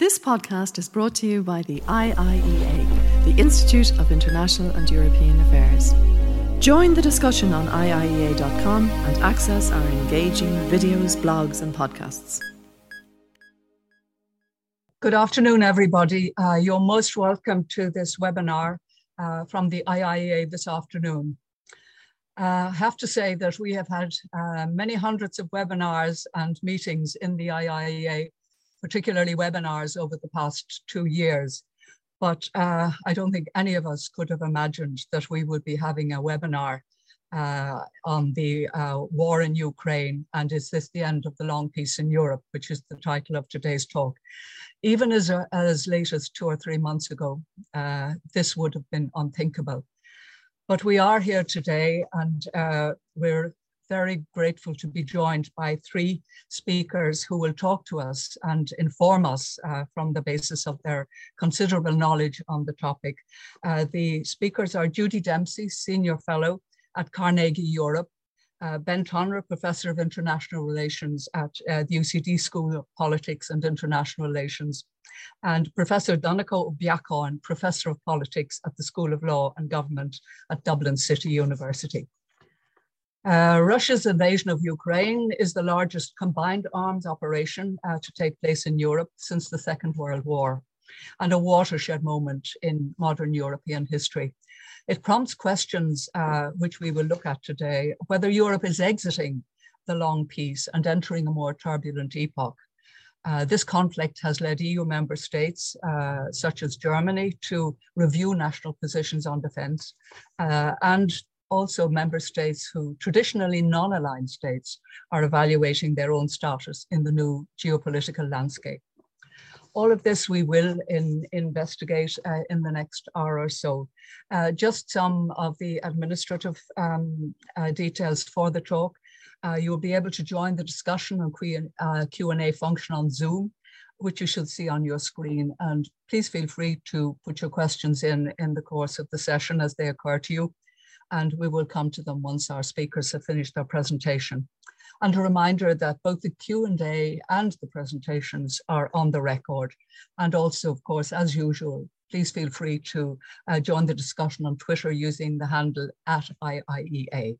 This podcast is brought to you by the IIEA, the Institute of International and European Affairs. Join the discussion on IIEA.com and access our engaging videos, blogs, and podcasts. Good afternoon, everybody. Uh, you're most welcome to this webinar uh, from the IIEA this afternoon. Uh, I have to say that we have had uh, many hundreds of webinars and meetings in the IIEA particularly webinars over the past two years. But uh, I don't think any of us could have imagined that we would be having a webinar uh, on the uh, war in Ukraine and is this the end of the long peace in Europe, which is the title of today's talk. Even as, uh, as late as two or three months ago, uh, this would have been unthinkable. But we are here today and uh, we're very grateful to be joined by three speakers who will talk to us and inform us uh, from the basis of their considerable knowledge on the topic. Uh, the speakers are Judy Dempsey, Senior Fellow at Carnegie Europe, uh, Ben Tonra, Professor of International Relations at uh, the UCD School of Politics and International Relations, and Professor Donnchadh Beachain, Professor of Politics at the School of Law and Government at Dublin City University. Uh, Russia's invasion of Ukraine is the largest combined arms operation uh, to take place in Europe since the Second World War and a watershed moment in modern European history. It prompts questions uh, which we will look at today, whether Europe is exiting the long peace and entering a more turbulent epoch. Uh, this conflict has led EU member states, uh, such as Germany, to review national positions on defence uh, and also member states who traditionally non-aligned states are evaluating their own status in the new geopolitical landscape. All of this we will in, investigate uh, in the next hour or so. Uh, just some of the administrative um, uh, details for the talk. Uh, you'll be able to join the discussion and Q&A uh, function on Zoom which you should see on your screen. And please feel free to put your questions in in the course of the session as they occur to you and we will come to them once our speakers have finished their presentation. And a reminder that both the Q&A and the presentations are on the record. And also, of course, as usual, please feel free to uh, join the discussion on Twitter using the handle at IIEA.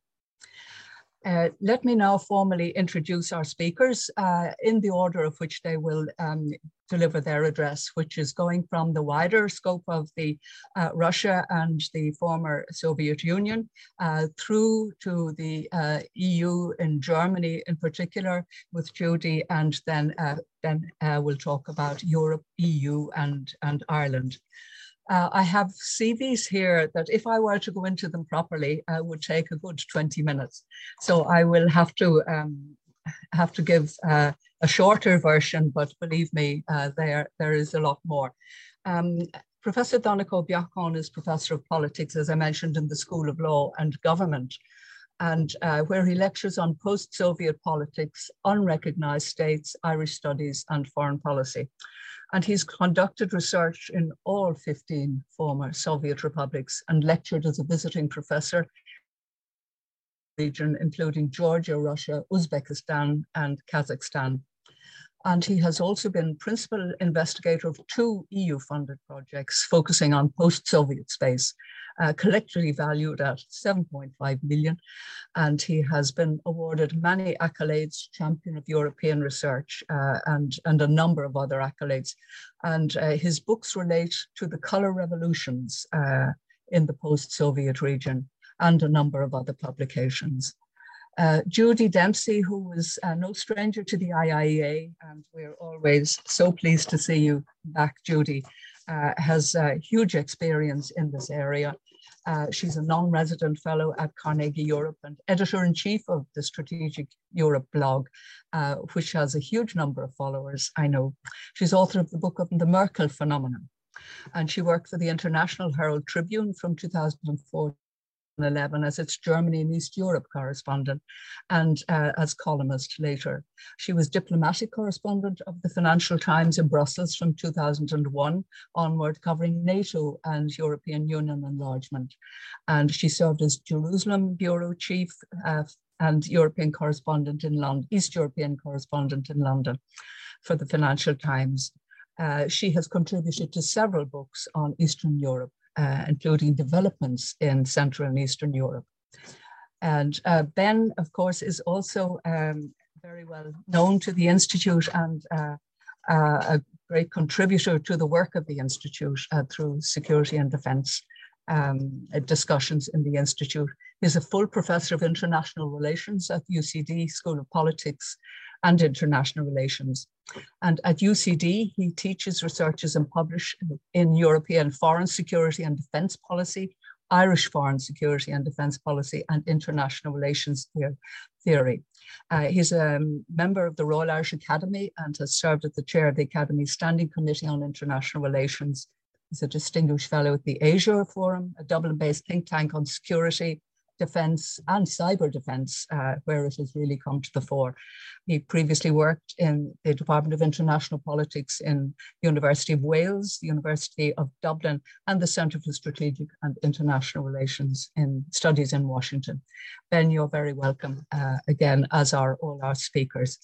Uh, let me now formally introduce our speakers uh, in the order of which they will um, deliver their address, which is going from the wider scope of the uh, Russia and the former Soviet Union uh, through to the uh, EU and Germany in particular with Judy, and then, then we'll talk about Europe, EU, and, and Ireland. Uh, I have CVs here that if I were to go into them properly, uh, would take a good 20 minutes. So I will have to um, have to give uh, a shorter version, but believe me, uh, there, there is a lot more. Um, Professor Donnchadh Beachain is Professor of Politics, as I mentioned, in the School of Law and Government, and uh, where he lectures on post-Soviet politics, unrecognized states, Irish studies, and foreign policy and he's conducted research in all 15 former Soviet republics and lectured as a visiting professor region, including Georgia, Russia, Uzbekistan, and Kazakhstan. And he has also been principal investigator of two EU-funded projects focusing on post-Soviet space, uh, collectively valued at 7.5 million. And he has been awarded many accolades, champion of European research, uh, and, and a number of other accolades. And uh, his books relate to the color revolutions uh, in the post-Soviet region and a number of other publications. Uh, Judy Dempsey, who is uh, no stranger to the IIEA, and we're always so pleased to see you back, Judy, uh, has huge experience in this area. Uh, she's a non-resident fellow at Carnegie Europe and editor-in-chief of the Strategic Europe blog, uh, which has a huge number of followers, I know. She's author of the book of The Merkel Phenomenon, and she worked for the International Herald Tribune from 2004 2011 as its Germany and East Europe correspondent and uh, as columnist later. She was diplomatic correspondent of the Financial Times in Brussels from 2001 onward, covering NATO and European Union enlargement. And she served as Jerusalem Bureau Chief uh, and European correspondent in London, East European correspondent in London for the Financial Times. Uh, she has contributed to several books on Eastern Europe, uh, including developments in Central and Eastern Europe. And uh, Ben, of course, is also um, very well known to the Institute and uh, uh, a great contributor to the work of the Institute uh, through security and defense um, discussions in the Institute. He's a full professor of international relations at UCD School of Politics and International Relations. And at UCD, he teaches, researches, and publishes in European foreign security and defense policy, Irish foreign security and defense policy, and international relations theory. Uh, he's a member of the Royal Irish Academy and has served as the chair of the Academy's Standing Committee on International Relations. He's a distinguished fellow at the Azure Forum, a Dublin based think tank on security, defense and cyber defense, uh, where it has really come to the fore. He previously worked in the Department of International Politics in the University of Wales, the University of Dublin, and the Centre for Strategic and International Relations in Studies in Washington. Ben, you're very welcome uh, again, as are all our speakers.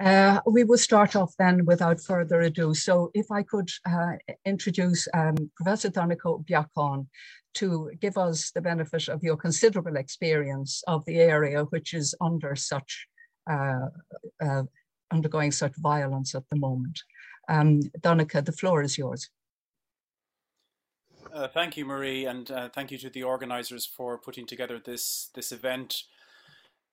Uh, we will start off then without further ado. So if I could uh, introduce um, Professor Donncha Beachán, to give us the benefit of your considerable experience of the area which is under such uh, uh, undergoing such violence at the moment. Um, Donncha, the floor is yours. Uh, thank you, Marie, and uh, thank you to the organisers for putting together this this event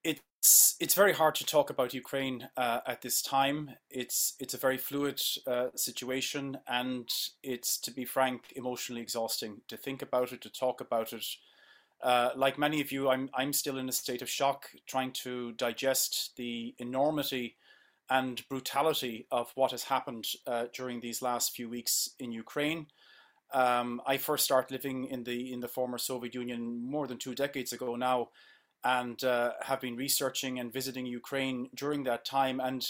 it's it's very hard to talk about Ukraine uh, at this time. It's it's a very fluid uh, situation, and it's to be frank, emotionally exhausting to think about it, to talk about it. Uh, like many of you, I'm I'm still in a state of shock, trying to digest the enormity and brutality of what has happened uh, during these last few weeks in Ukraine. Um, I first started living in the in the former Soviet Union more than two decades ago now and uh, have been researching and visiting Ukraine during that time. And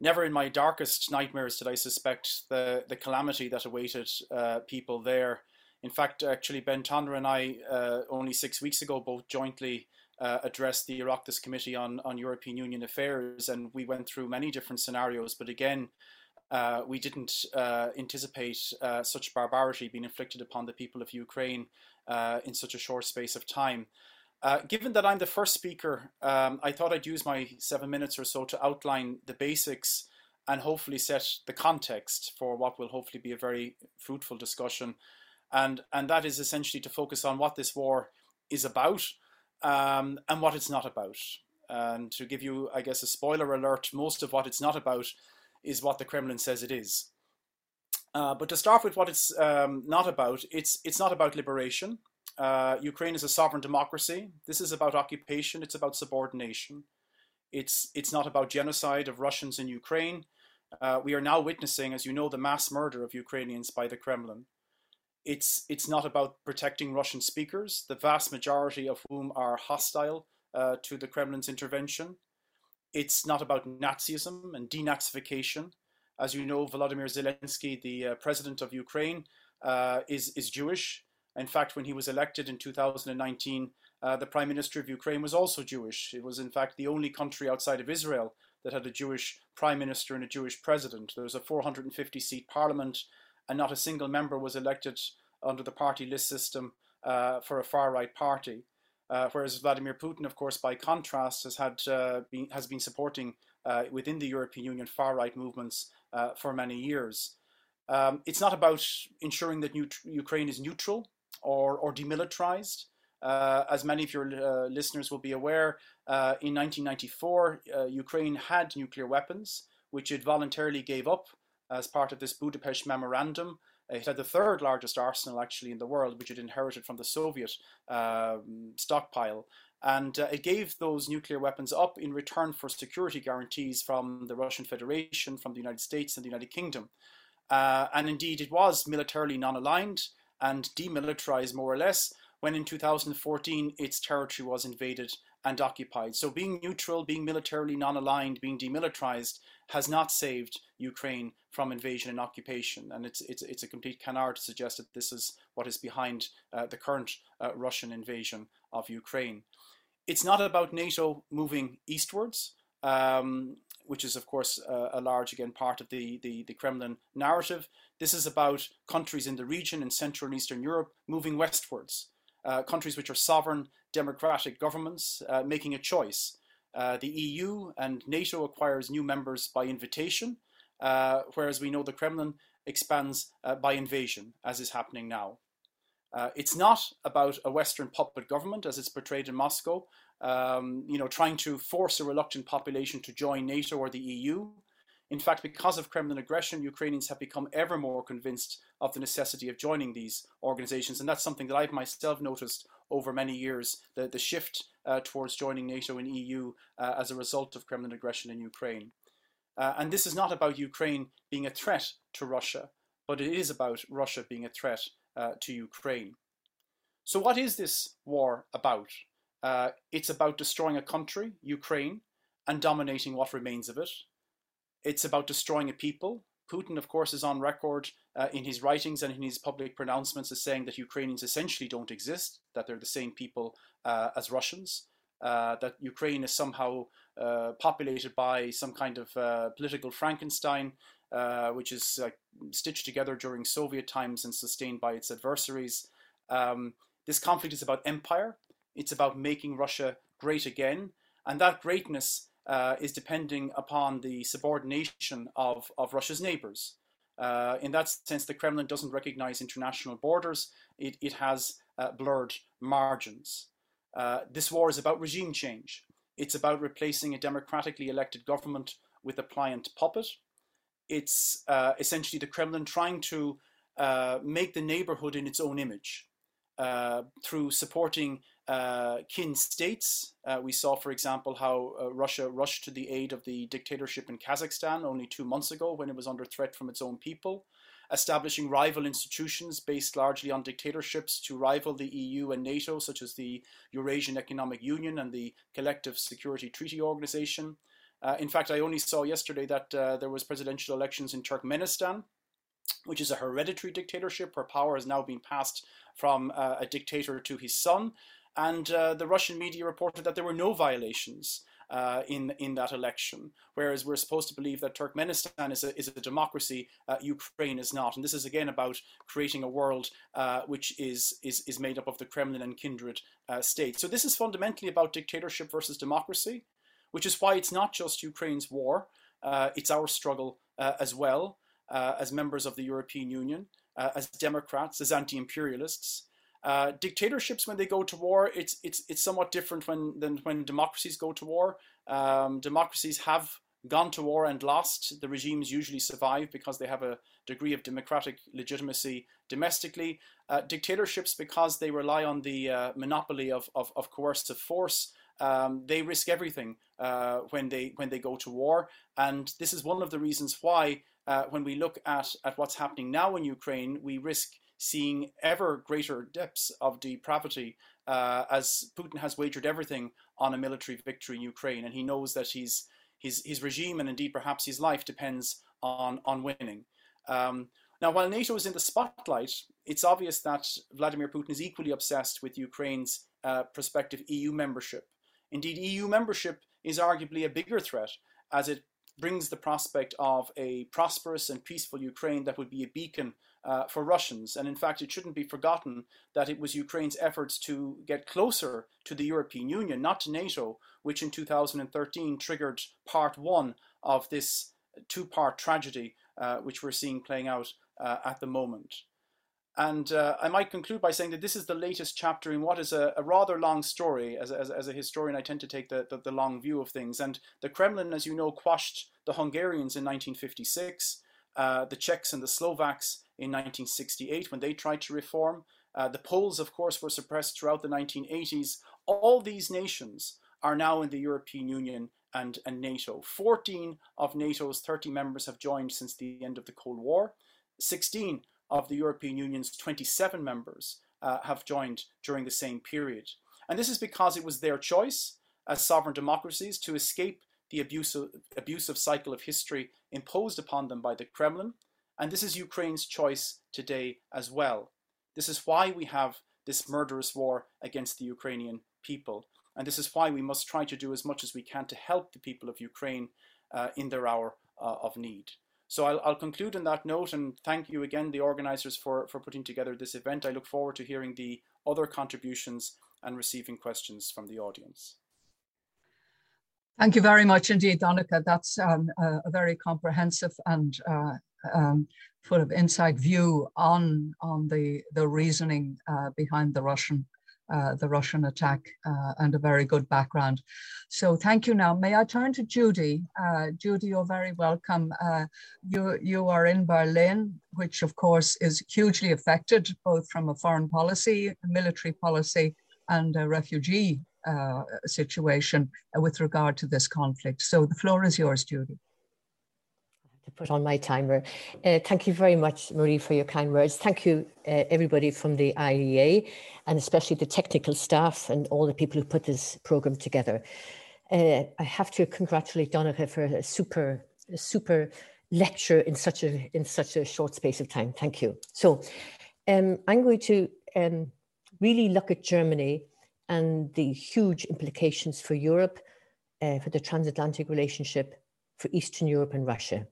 never in my darkest nightmares did I suspect the, the calamity that awaited uh, people there. In fact, actually, Ben Tonra and I, uh, only six weeks ago, both jointly uh, addressed the Oireachtas Committee on, on European Union Affairs, and we went through many different scenarios. But again, uh, we didn't uh, anticipate such barbarity being inflicted upon the people of Ukraine in such a short space of time. Uh, given that I'm the first speaker, um, I thought I'd use my seven minutes or so to outline the basics and hopefully set the context for what will hopefully be a very fruitful discussion. And, and that is essentially to focus on what this war is about um, and what it's not about. And to give you, I guess, a spoiler alert, most of what it's not about is what the Kremlin says it is. Uh, but to start with what it's um, not about, it's, it's not about liberation. Uh, Ukraine is a sovereign democracy. This is about occupation. It's about subordination. It's it's not about genocide of Russians in Ukraine. Uh, we are now witnessing, as you know, the mass murder of Ukrainians by the Kremlin. It's it's not about protecting Russian speakers, the vast majority of whom are hostile uh, to the Kremlin's intervention. It's not about Nazism and denazification. As you know, Volodymyr Zelensky, the uh, president of Ukraine, uh, is is Jewish in fact, when he was elected in 2019, uh, the Prime Minister of Ukraine was also Jewish. It was, in fact, the only country outside of Israel that had a Jewish Prime Minister and a Jewish President. There was a 450 seat parliament, and not a single member was elected under the party list system uh, for a far right party. Uh, whereas Vladimir Putin, of course, by contrast, has had uh, been, has been supporting uh, within the European Union far right movements uh, for many years. Um, it's not about ensuring that Ukraine is neutral or, or demilitarized. Uh, as many of your uh, listeners will be aware, uh, in 1994, uh, Ukraine had nuclear weapons, which it voluntarily gave up as part of this Budapest Memorandum. It had the third largest arsenal actually in the world, which it inherited from the Soviet um, stockpile. And uh, it gave those nuclear weapons up in return for security guarantees from the Russian Federation, from the United States, and the United Kingdom. Uh, and indeed, it was militarily non aligned and demilitarized more or less when in 2014 its territory was invaded and occupied. So being neutral, being militarily non-aligned, being demilitarized has not saved Ukraine from invasion and occupation. And it's, it's, it's a complete canard to suggest that this is what is behind uh, the current uh, Russian invasion of Ukraine. It's not about NATO moving eastwards. Um, which is, of course, uh, a large, again, part of the, the, the, Kremlin narrative. This is about countries in the region in Central and Eastern Europe moving westwards, uh, countries which are sovereign democratic governments uh, making a choice. Uh, the EU and NATO acquires new members by invitation, uh, whereas we know the Kremlin expands by invasion, as is happening now. Uh, it's not about a Western puppet government as it's portrayed in Moscow, um, you know, trying to force a reluctant population to join NATO or the EU. In fact, because of Kremlin aggression, Ukrainians have become ever more convinced of the necessity of joining these organizations. And that's something that I've myself noticed over many years the, the shift uh, towards joining NATO and EU uh, as a result of Kremlin aggression in Ukraine. Uh, and this is not about Ukraine being a threat to Russia, but it is about Russia being a threat uh, to Ukraine. So, what is this war about? Uh, it's about destroying a country, Ukraine, and dominating what remains of it. It's about destroying a people. Putin, of course, is on record uh, in his writings and in his public pronouncements as saying that Ukrainians essentially don't exist, that they're the same people uh, as Russians, uh, that Ukraine is somehow uh, populated by some kind of uh, political Frankenstein, which is stitched together during Soviet times and sustained by its adversaries. Um, this conflict is about empire. It's about making Russia great again, and that greatness uh, is depending upon the subordination of, of Russia's neighbors. Uh, in that sense, the Kremlin doesn't recognize international borders. It, it has uh, blurred margins. Uh, this war is about regime change. It's about replacing a democratically elected government with a pliant puppet it's uh, essentially the Kremlin trying to uh, make the neighborhood in its own image through supporting uh, kin states. Uh, we saw, for example, how uh, Russia rushed to the aid of the dictatorship in Kazakhstan only two months ago when it was under threat from its own people. Establishing rival institutions based largely on dictatorships to rival the EU and NATO, such as the Eurasian Economic Union and the Collective Security Treaty Organization. Uh, in fact, I only saw yesterday that uh, there was presidential elections in Turkmenistan, which is a hereditary dictatorship where power has now been passed from uh, a dictator to his son. And uh, the Russian media reported that there were no violations uh, in in that election, whereas we're supposed to believe that Turkmenistan is a is a democracy, uh, Ukraine is not, and this is again about creating a world uh, which is is is made up of the Kremlin and kindred uh, states. So this is fundamentally about dictatorship versus democracy which is why it's not just Ukraine's war, it's our struggle as well, as members of the European Union, uh, as Democrats, as anti imperialists. Uh, dictatorships, when they go to war, it's, it's, it's somewhat different when, than when democracies go to war. Um, democracies have gone to war and lost. The regimes usually survive because they have a degree of democratic legitimacy domestically. Uh, dictatorships, because they rely on the uh, monopoly of, of, of, coercive force, um, they risk everything uh, when they when they go to war, and this is one of the reasons why uh, when we look at at what's happening now in Ukraine, we risk seeing ever greater depths of depravity uh, as Putin has wagered everything on a military victory in Ukraine, and he knows that his his his regime and indeed perhaps his life depends on on winning. Um, now, while NATO is in the spotlight, it's obvious that Vladimir Putin is equally obsessed with Ukraine's uh, prospective EU membership. Indeed, EU membership is arguably a bigger threat as it brings the prospect of a prosperous and peaceful Ukraine that would be a beacon uh, for Russians. And in fact, it shouldn't be forgotten that it was Ukraine's efforts to get closer to the European Union, not to NATO, which in 2013 triggered part one of this two part tragedy uh, which we're seeing playing out uh, at the moment. And uh, I might conclude by saying that this is the latest chapter in what is a, a rather long story. As, as, as, a historian, I tend to take the, the, the, long view of things. And the Kremlin, as you know, quashed the Hungarians in 1956, uh, the Czechs and the Slovaks in 1968 when they tried to reform. Uh, the Poles, of course, were suppressed throughout the 1980s. All these nations are now in the European Union and, and NATO. 14 of NATO's 30 members have joined since the end of the Cold War. 16 of the European Union's 27 members uh, have joined during the same period. And this is because it was their choice as sovereign democracies to escape the abusive, abusive cycle of history imposed upon them by the Kremlin. And this is Ukraine's choice today as well. This is why we have this murderous war against the Ukrainian people. And this is why we must try to do as much as we can to help the people of Ukraine uh, in their hour uh, of need. So I'll, I'll, conclude on that note and thank you again, the organisers, for, for putting together this event. I look forward to hearing the other contributions and receiving questions from the audience. Thank you very much indeed, Donncha. That's um, a, a, very comprehensive and uh, um, full of insight view on, on the, the reasoning uh, behind the Russian uh, the Russian attack uh, and a very good background. So thank you now. May I turn to Judy? Uh, Judy, you're very welcome. Uh, you, you are in Berlin, which of course is hugely affected both from a foreign policy, military policy, and a refugee uh, situation with regard to this conflict. So the floor is yours, Judy to put on my timer. Uh, thank you very much, Marie, for your kind words. Thank you, uh, everybody from the IEA, and especially the technical staff and all the people who put this program together. Uh, I have to congratulate Donncha for a super, a super lecture in such a in such a short space of time. Thank you. So, um, I'm going to um, really look at Germany and the huge implications for Europe, uh, for the transatlantic relationship, for Eastern Europe and Russia.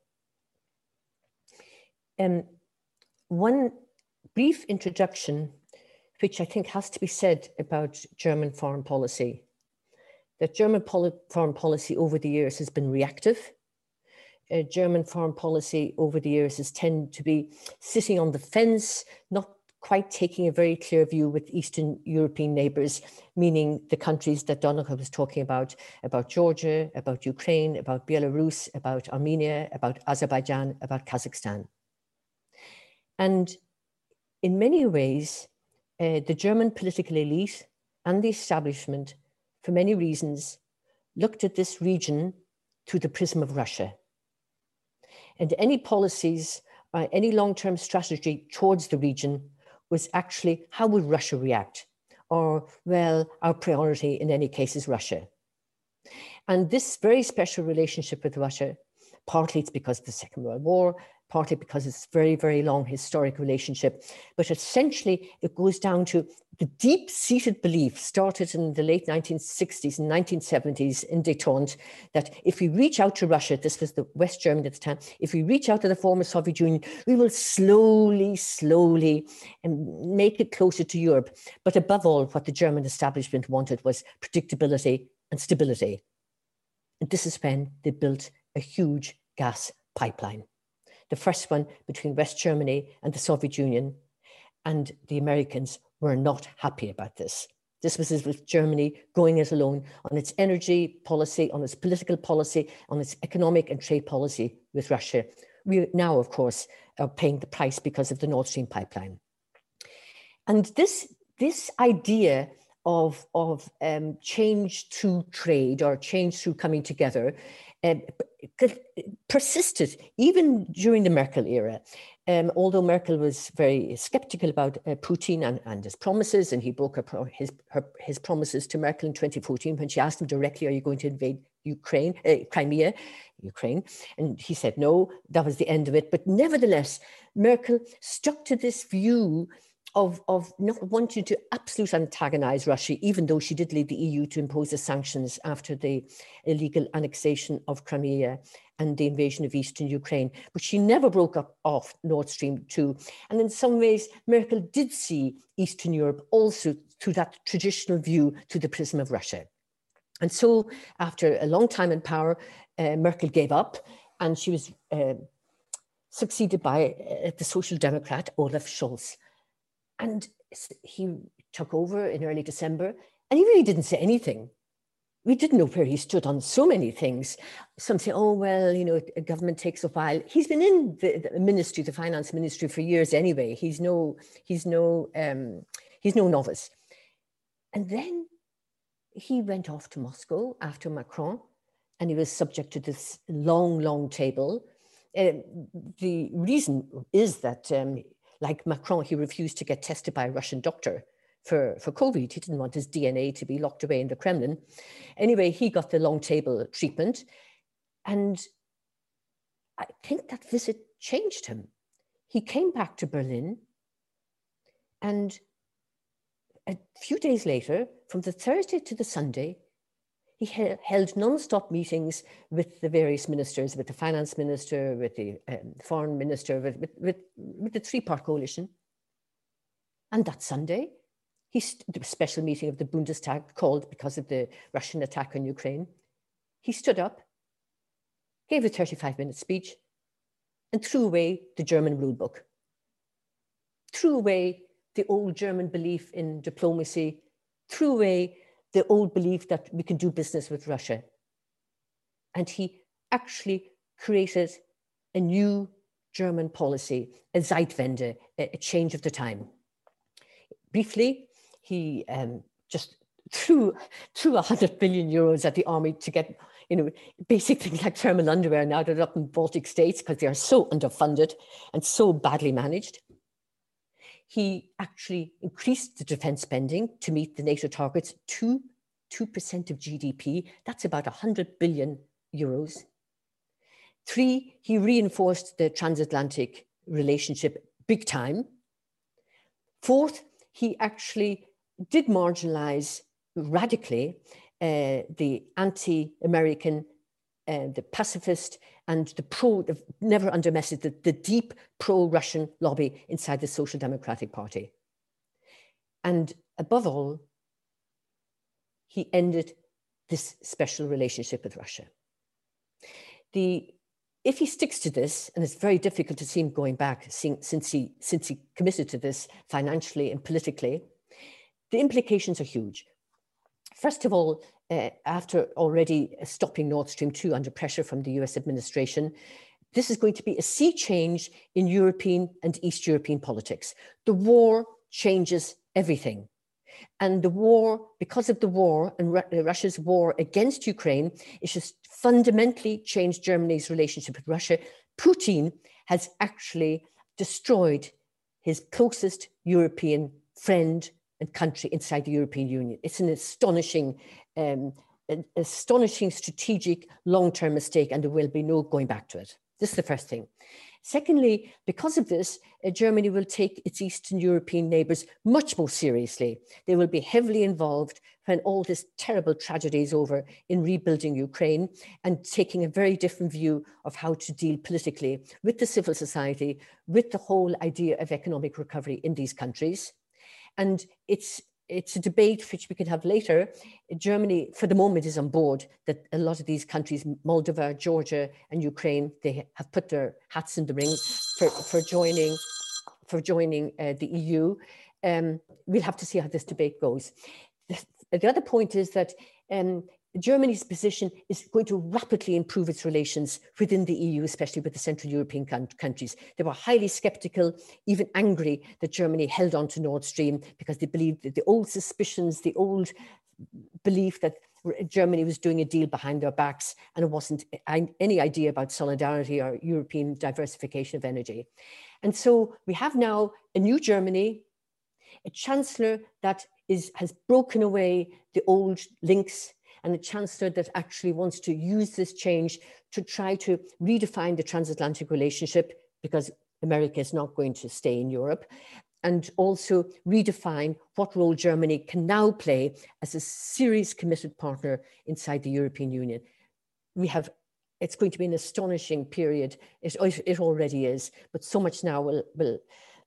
Um, one brief introduction, which I think has to be said about German foreign policy. That German foreign policy over the years has been reactive. Uh, German foreign policy over the years has tended to be sitting on the fence, not quite taking a very clear view with Eastern European neighbours, meaning the countries that Donncha was talking about, about Georgia, about Ukraine, about Belarus, about Armenia, about Azerbaijan, about Kazakhstan. And in many ways, uh, the German political elite and the establishment, for many reasons, looked at this region through the prism of Russia. And any policies, uh, any long term strategy towards the region was actually how would Russia react? Or, well, our priority in any case is Russia. And this very special relationship with Russia, partly it's because of the Second World War, partly because it's very, very long historic relationship. But essentially, it goes down to the deep seated belief started in the late 1960s and 1970s in detente that if we reach out to Russia, this was the West Germany at the time, if we reach out to the former Soviet Union, we will slowly, slowly and make it closer to Europe. But above all, what the German establishment wanted was predictability and stability. And this is when they built a huge gas pipeline the first one between West Germany and the Soviet Union. And the Americans were not happy about this. This was as with Germany going it alone on its energy policy, on its political policy, on its economic and trade policy with Russia. We now, of course, are paying the price because of the Nord Stream pipeline. And this, this idea of, of um, change through trade or change through coming together uh, persisted even during the Merkel era. Um, although Merkel was very skeptical about uh, Putin and, and, his promises, and he broke her, his, her, his promises to Merkel in 2014 when she asked him directly, Are you going to invade Ukraine, uh, Crimea, Ukraine? And he said no, that was the end of it. But nevertheless, Merkel stuck to this view of, of not wanting to absolutely antagonize Russia, even though she did lead the EU to impose the sanctions after the illegal annexation of Crimea and the invasion of eastern Ukraine. But she never broke up off Nord Stream 2. And in some ways, Merkel did see Eastern Europe also through that traditional view through the prism of Russia. And so, after a long time in power, uh, Merkel gave up and she was uh, succeeded by uh, the Social Democrat Olaf Scholz. And he took over in early December and he really didn't say anything. We didn't know where he stood on so many things. Some say, oh, well, you know, government takes a while. He's been in the, the ministry, the finance ministry for years anyway. He's no, he's no, um, he's no novice. And then he went off to Moscow after Macron and he was subject to this long, long table. Uh, the reason is that um, like Macron, he refused to get tested by a Russian doctor for, for COVID. He didn't want his DNA to be locked away in the Kremlin. Anyway, he got the long table treatment. And I think that visit changed him. He came back to Berlin. And a few days later, from the Thursday to the Sunday, He held non-stop meetings with the various ministers, with the finance minister, with the um, foreign minister, with, with, with, with the three-part coalition. And that Sunday, he the special meeting of the Bundestag called because of the Russian attack on Ukraine. He stood up, gave a 35-minute speech, and threw away the German rule book. Threw away the old German belief in diplomacy, threw away the old belief that we can do business with Russia. And he actually created a new German policy, a Zeitenwende, a, change of the time. Briefly, he um, just threw, threw 100 billion euros at the army to get you know, basic things like thermal underwear now they're up in Baltic states because they are so underfunded and so badly managed. He actually increased the defense spending to meet the NATO targets to 2% of GDP. That's about 100 billion euros. Three, he reinforced the transatlantic relationship big time. Fourth, he actually did marginalize radically uh, the anti-American, uh, the pacifist, and the pro, never underestimated the, the deep pro-Russian lobby inside the Social Democratic Party. And above all, he ended this special relationship with Russia. The, if he sticks to this, and it's very difficult to see him going back since he, since he committed to this financially and politically, the implications are huge. First of all, uh, after already stopping Nord Stream 2 under pressure from the US administration, this is going to be a sea change in European and East European politics. The war changes everything. And the war, because of the war and Ru- Russia's war against Ukraine, it just fundamentally changed Germany's relationship with Russia. Putin has actually destroyed his closest European friend country inside the European Union. It's an astonishing, um, an astonishing strategic long-term mistake, and there will be no going back to it. This is the first thing. Secondly, because of this, uh, Germany will take its Eastern European neighbours much more seriously. They will be heavily involved when all this terrible tragedy is over in rebuilding Ukraine and taking a very different view of how to deal politically with the civil society, with the whole idea of economic recovery in these countries. And it's it's a debate which we can have later. Germany, for the moment, is on board that a lot of these countries, Moldova, Georgia, and Ukraine, they have put their hats in the ring for, for joining for joining uh, the EU. Um, we'll have to see how this debate goes. The, the other point is that um, Germany's position is going to rapidly improve its relations within the EU, especially with the Central European countries. They were highly skeptical, even angry that Germany held on to Nord Stream because they believed that the old suspicions, the old belief that Germany was doing a deal behind their backs and it wasn't any idea about solidarity or European diversification of energy. And so we have now a new Germany, a chancellor that is, has broken away the old links and a chancellor that actually wants to use this change to try to redefine the transatlantic relationship because America is not going to stay in Europe and also redefine what role Germany can now play as a serious committed partner inside the European Union. We have, it's going to be an astonishing period. It, it already is, but so much now will, will,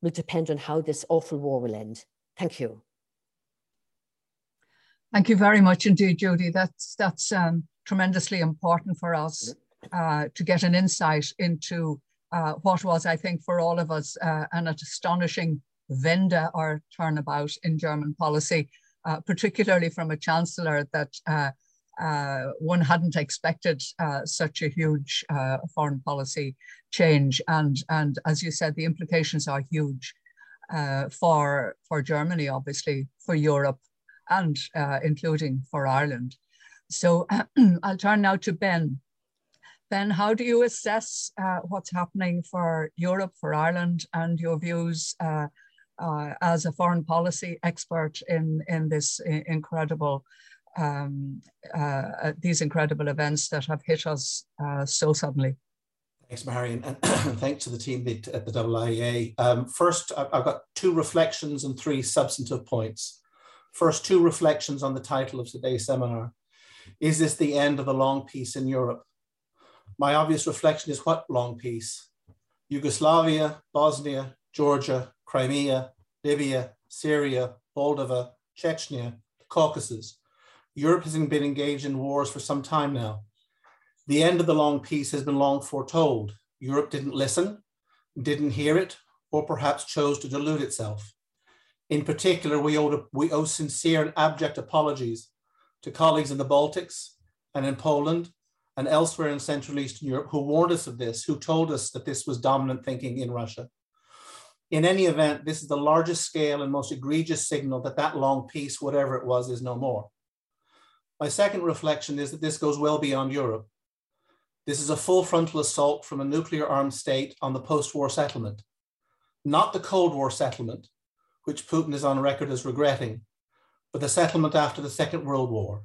will depend on how this awful war will end. Thank you. Thank you very much indeed, Judy. That's that's um, tremendously important for us uh, to get an insight into uh, what was, I think, for all of us, uh, an astonishing Wende or turnabout in German policy, uh, particularly from a chancellor that uh, uh, one hadn't expected such a huge foreign policy change. And, and as you said, the implications are huge for, for Germany, obviously, for Europe, and uh, including for Ireland. So I'll turn now to Ben. Ben, how do you assess uh, what's happening for Europe, for Ireland, and your views uh, uh as a foreign policy expert in, in this incredible, um, uh, uh, these incredible events that have hit us so suddenly? Thanks, Marion, and thanks to the team at the IIEA. Um, first, I've got two reflections and three substantive points. First, two reflections on the title of today's seminar. Is this the end of the long peace in Europe? My obvious reflection is what long peace? Yugoslavia, Bosnia, Georgia, Crimea, Libya, Syria, Moldova, Chechnya, Caucasus. Europe has been engaged in wars for some time now. The end of the long peace has been long foretold. Europe didn't listen, didn't hear it, or perhaps chose to delude itself. In particular, we owe, we owe sincere and abject apologies to colleagues in the Baltics and in Poland and elsewhere in Central Eastern Europe who warned us of this, who told us that this was dominant thinking in Russia. In any event, this is the largest scale and most egregious signal that that long peace, whatever it was, is no more. My second reflection is that this goes well beyond Europe. This is a full frontal assault from a nuclear armed state on the post war settlement, not the Cold War settlement, which Putin is on record as regretting, but the settlement after the Second World War.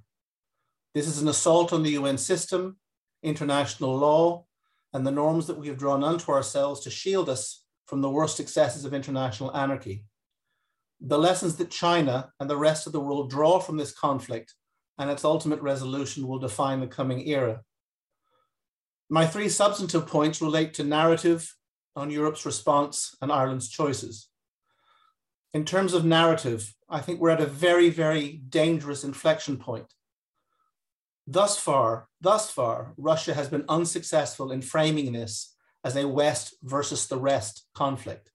This is an assault on the UN system, international law, and the norms that we have drawn unto ourselves to shield us from the worst excesses of international anarchy. The lessons that China and the rest of the world draw from this conflict and its ultimate resolution will define the coming era. My three substantive points relate to narrative on Europe's response and Ireland's choices. In terms of narrative, I think we're at a very, very dangerous inflection point. Thus far, thus far, Russia has been unsuccessful in framing this as a West versus the rest conflict.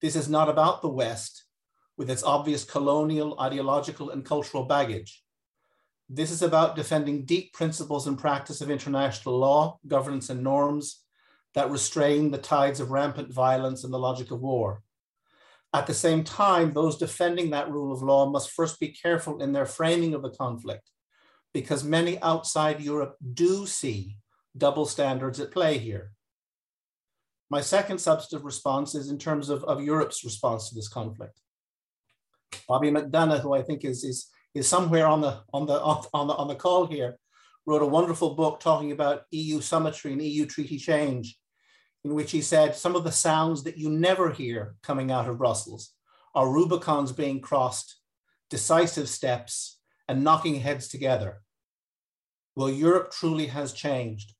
This is not about the West with its obvious colonial, ideological, and cultural baggage. This is about defending deep principles and practice of international law, governance, and norms that restrain the tides of rampant violence and the logic of war. At the same time, those defending that rule of law must first be careful in their framing of the conflict, because many outside Europe do see double standards at play here. My second substantive response is in terms of, of Europe's response to this conflict. Bobby McDonagh, who I think is, is, is somewhere on the, on, the, on, the, on the call here, wrote a wonderful book talking about EU summitry and EU treaty change in which he said some of the sounds that you never hear coming out of Brussels are Rubicons being crossed, decisive steps, and knocking heads together. Well, Europe truly has changed.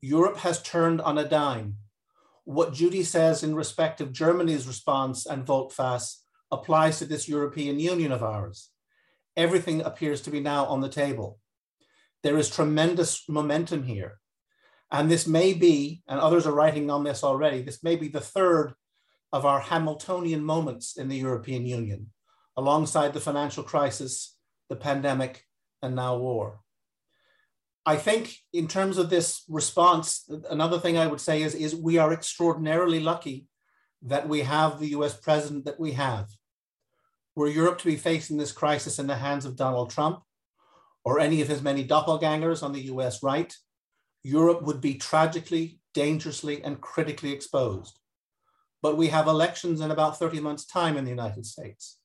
Europe has turned on a dime. What Judy says in respect of Germany's response and volte-face applies to this European Union of ours. Everything appears to be now on the table. There is tremendous momentum here. And this may be, and others are writing on this already, this may be the third of our Hamiltonian moments in the European Union, alongside the financial crisis, the pandemic, and now war. I think in terms of this response, another thing I would say is, is we are extraordinarily lucky that we have the US president that we have. Were Europe to be facing this crisis in the hands of Donald Trump or any of his many doppelgangers on the US right, Europe would be tragically, dangerously, and critically exposed. But we have elections in about 30 months' time in the United States.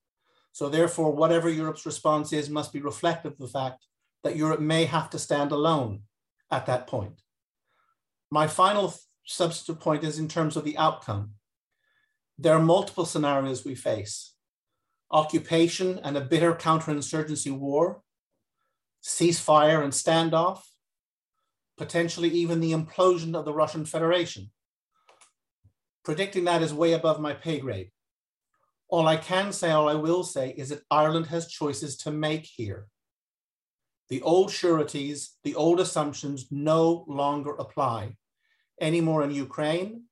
So, therefore, whatever Europe's response is must be reflective of the fact that Europe may have to stand alone at that point. My final substantive point is in terms of the outcome. There are multiple scenarios we face occupation and a bitter counterinsurgency war, ceasefire and standoff, potentially even the implosion of the Russian Federation. Predicting that is way above my pay grade. All I can say, all I will say, is that Ireland has choices to make here. The old sureties, the old assumptions no longer apply any more in Ukraine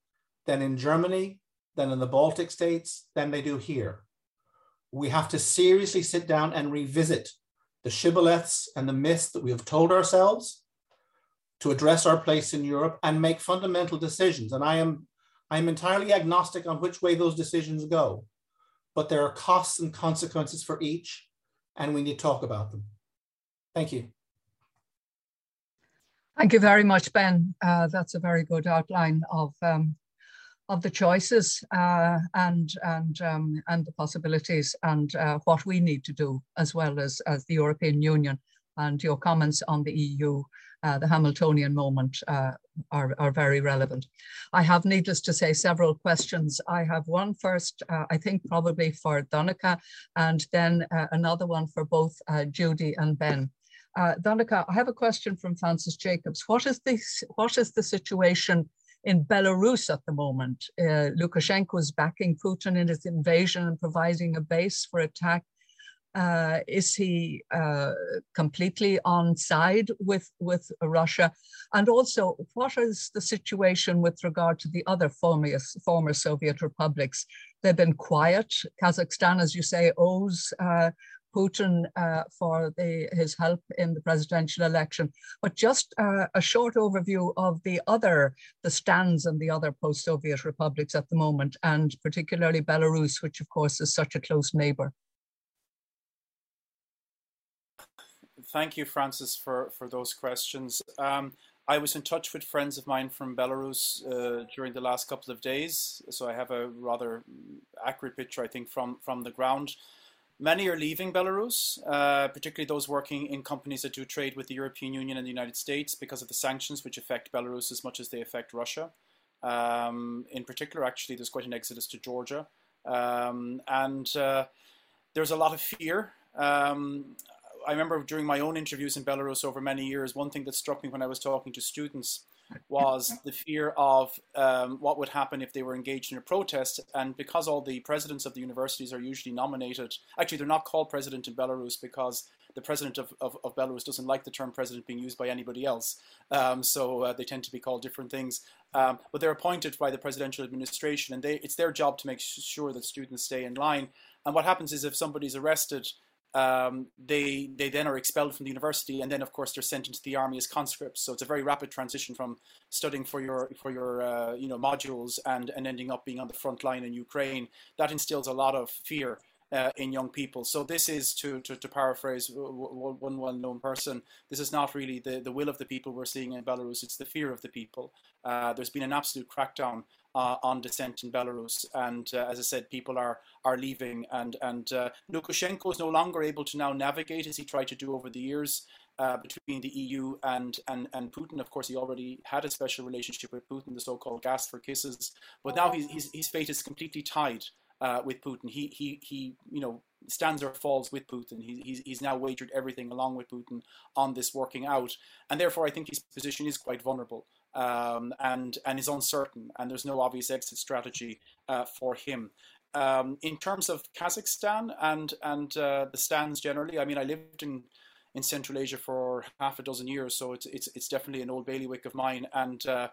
than in Germany, than in the Baltic states, than they do here. We have to seriously sit down and revisit the shibboleths and the myths that we have told ourselves to address our place in Europe and make fundamental decisions. And I am, I am entirely agnostic on which way those decisions go, but there are costs and consequences for each, and we need to talk about them. Thank you. Thank you very much, Ben. Uh, that's a very good outline of um, of the choices uh, and and um, and the possibilities and uh, what we need to do as well as as the European Union and your comments on the EU uh, the Hamiltonian moment uh, are, are very relevant. I have, needless to say, several questions. I have one first, uh, I think probably for Donncha, and then uh, another one for both uh, Judy and Ben. Donncha, I have a question from Francis Jacobs. What is the, what is the situation in Belarus at the moment? Lukashenko is backing Putin in his invasion and providing a base for attack. Uh, is he uh, completely on side with, with Russia? And also, what is the situation with regard to the other former, former Soviet republics? They've been quiet. Kazakhstan, as you say, owes uh, Putin uh, for the, his help in the presidential election. But just uh, a short overview of the other, the stands and the other post-Soviet republics at the moment, and particularly Belarus, which of course is such a close neighbor. Thank you, Francis, for, for those questions. Um, I was in touch with friends of mine from Belarus uh, during the last couple of days, so I have a rather accurate picture, I think, from, from the ground. Many are leaving Belarus, uh, particularly those working in companies that do trade with the European Union and the United States because of the sanctions which affect Belarus as much as they affect Russia. Um, in particular, actually, there's quite an exodus to Georgia. Um, and uh, there's a lot of fear. Um, I remember during my own interviews in Belarus over many years, one thing that struck me when I was talking to students was the fear of um, what would happen if they were engaged in a protest. And because all the presidents of the universities are usually nominated, actually, they're not called president in Belarus because the president of, of, of Belarus doesn't like the term president being used by anybody else. Um, so uh, they tend to be called different things. Um, but they're appointed by the presidential administration, and they, it's their job to make sure that students stay in line. And what happens is if somebody's arrested, um, they they then are expelled from the university, and then of course they're sent into the army as conscripts. So it's a very rapid transition from studying for your for your uh, you know modules and and ending up being on the front line in Ukraine. That instills a lot of fear. Uh, in young people. So this is to, to, to paraphrase one well-known person. This is not really the, the will of the people we're seeing in Belarus. It's the fear of the people. Uh, there's been an absolute crackdown uh, on dissent in Belarus. And uh, as I said, people are are leaving, and and uh, Lukashenko is no longer able to now navigate as he tried to do over the years. Uh, between the EU and, and, and Putin. Of course, he already had a special relationship with Putin, the so-called gas for kisses. But now he's, his fate is completely tied uh, with Putin. He, he, he, you know, stands or falls with Putin. He, he's, he's now wagered everything along with Putin on this working out. And therefore, I think his position is quite vulnerable um, and and is uncertain, and there's no obvious exit strategy uh, for him. Um, in terms of Kazakhstan and and uh, the stands generally, I mean, I lived in in Central Asia for half a dozen years, so it's it's it's definitely an old bailiwick of mine, and. Uh,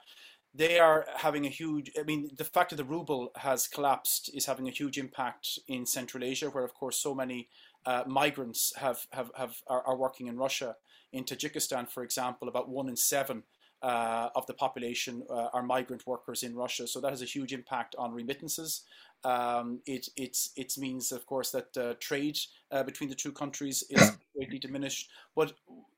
they are having a huge i mean the fact that the ruble has collapsed is having a huge impact in central asia where of course so many uh, migrants have, have, have are, are, working in russia. In tajikistan for example about one in seven uh, of the population uh, are migrant workers in Russia. So that has a huge impact on remittances. Um, it, it's, it means, of course, that uh, trade uh, between the two countries is greatly diminished. But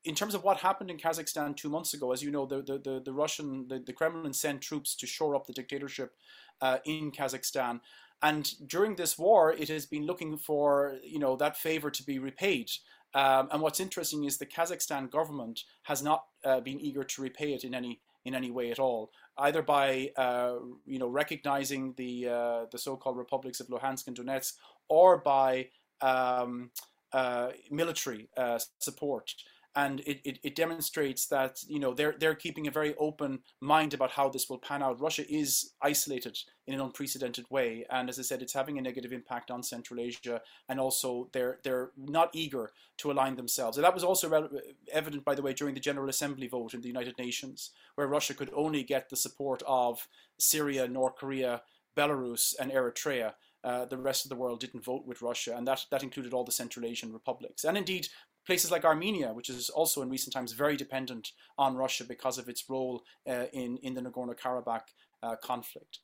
in terms of what happened in Kazakhstan two months ago, as you know, the, the, the, the Russian, the, the Kremlin sent troops to shore up the dictatorship uh, in Kazakhstan. And during this war, it has been looking for, you know, that favor to be repaid. Um, and what's interesting is the Kazakhstan government has not uh, been eager to repay it in any in any way at all, either by uh, you know recognizing the uh, the so-called republics of Luhansk and Donetsk, or by um, uh, military uh, support and it, it, it, demonstrates that you know they're they're keeping a very open mind about how this will pan out. Russia is isolated in an unprecedented way, and as I said, it's having a negative impact on Central Asia, and also they're they're not eager to align themselves. And that was also evident, by the way, during the General Assembly vote in the United Nations, where Russia could only get the support of Syria, North Korea, Belarus, and Eritrea. Uh, the rest of the world didn't vote with Russia, and that, that included all the Central Asian republics. And indeed, places like Armenia, which is also in recent times very dependent on Russia because of its role uh, in, in the Nagorno Karabakh uh, conflict.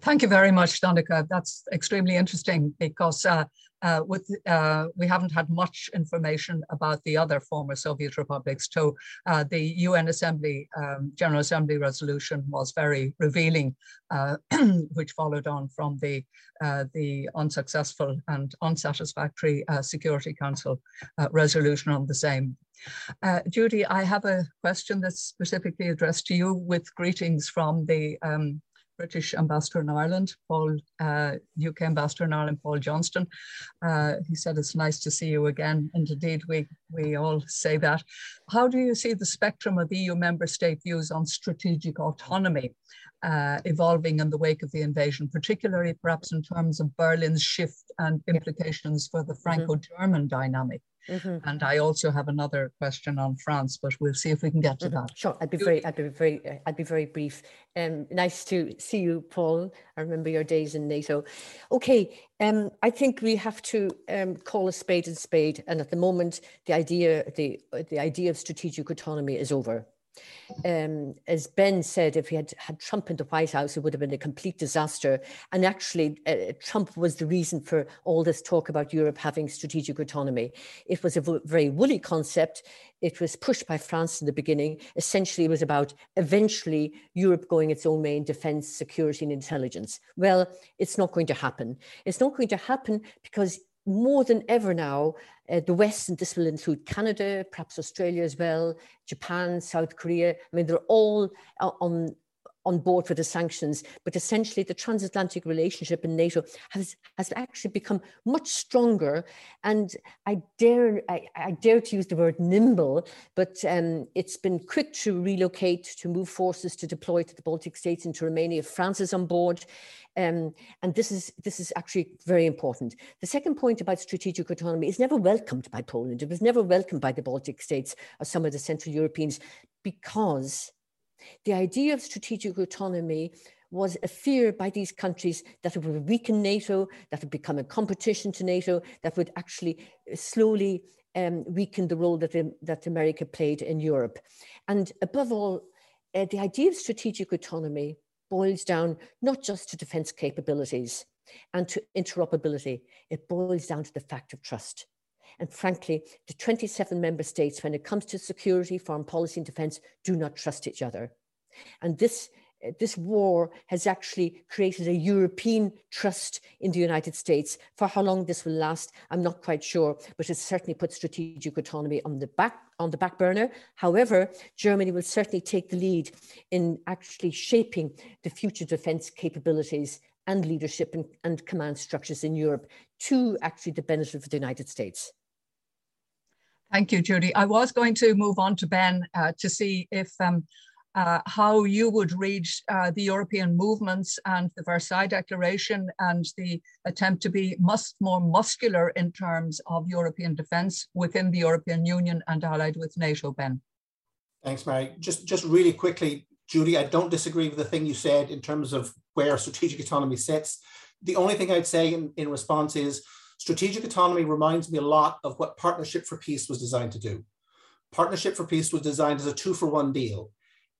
Thank you very much, Donncha. That's extremely interesting because uh, uh, with uh, we haven't had much information about the other former Soviet republics. So uh, the UN Assembly um, General Assembly resolution was very revealing, uh, which followed on from the uh, the unsuccessful and unsatisfactory Security Council resolution on the same. Judy, I have a question that's specifically addressed to you with greetings from the um, British ambassador in Ireland, Paul, uh, UK ambassador in Ireland, Paul Johnston. Uh, he said it's nice to see you again, and indeed we we all say that. How do you see the spectrum of EU member state views on strategic autonomy uh, evolving in the wake of the invasion, particularly perhaps in terms of Berlin's shift and implications for the mm-hmm. Franco-German dynamic? Mm-hmm. And I also have another question on France, but we'll see if we can get to mm-hmm. that. Sure, I'd be very, I'd be very, I'd be very brief. Um, nice to see you, Paul. I remember your days in NATO. Okay, um, I think we have to um, call a spade a spade, and at the moment, the idea, the the idea of strategic autonomy is over um, as Ben said, if he had had Trump in the White House, it would have been a complete disaster. And actually, uh, Trump was the reason for all this talk about Europe having strategic autonomy. It was a very woolly concept. It was pushed by France in the beginning. Essentially, it was about eventually Europe going its own way in defense, security, and intelligence. Well, it's not going to happen. It's not going to happen because more than ever now, uh, the West, and this will include Canada, perhaps Australia as well, Japan, South Korea. I mean, they're all uh, on on board for the sanctions, but essentially the transatlantic relationship in NATO has, has actually become much stronger. And I dare, I, I dare to use the word nimble, but um, it's been quick to relocate, to move forces to deploy to the Baltic states and to Romania. France is on board. Um, and this is, this is actually very important. The second point about strategic autonomy is never welcomed by Poland. It was never welcomed by the Baltic states or some of the Central Europeans because the idea of strategic autonomy was a fear by these countries that it would weaken NATO, that it would become a competition to NATO, that would actually slowly um, weaken the role that, that America played in Europe. And above all, uh, the idea of strategic autonomy boils down not just to defense capabilities and to interoperability, it boils down to the fact of trust. And frankly, the 27 member states, when it comes to security, foreign policy, and defense, do not trust each other. And this, eh, this war has actually created a European trust in the United States. For how long this will last, I'm not quite sure, but it certainly put strategic autonomy on the back on the back burner. However, Germany will certainly take the lead in actually shaping the future defense capabilities and leadership and, and command structures in Europe to actually the benefit of the United States. Thank you, Judy. I was going to move on to Ben uh, to see if um, uh, how you would read uh, the European movements and the Versailles Declaration and the attempt to be much more muscular in terms of European defence within the European Union and allied with NATO, Ben. Thanks, Mary. Just, just really quickly, Judy, I don't disagree with the thing you said in terms of where strategic autonomy sits. The only thing I'd say in, in response is strategic autonomy reminds me a lot of what Partnership for Peace was designed to do. Partnership for Peace was designed as a two for one deal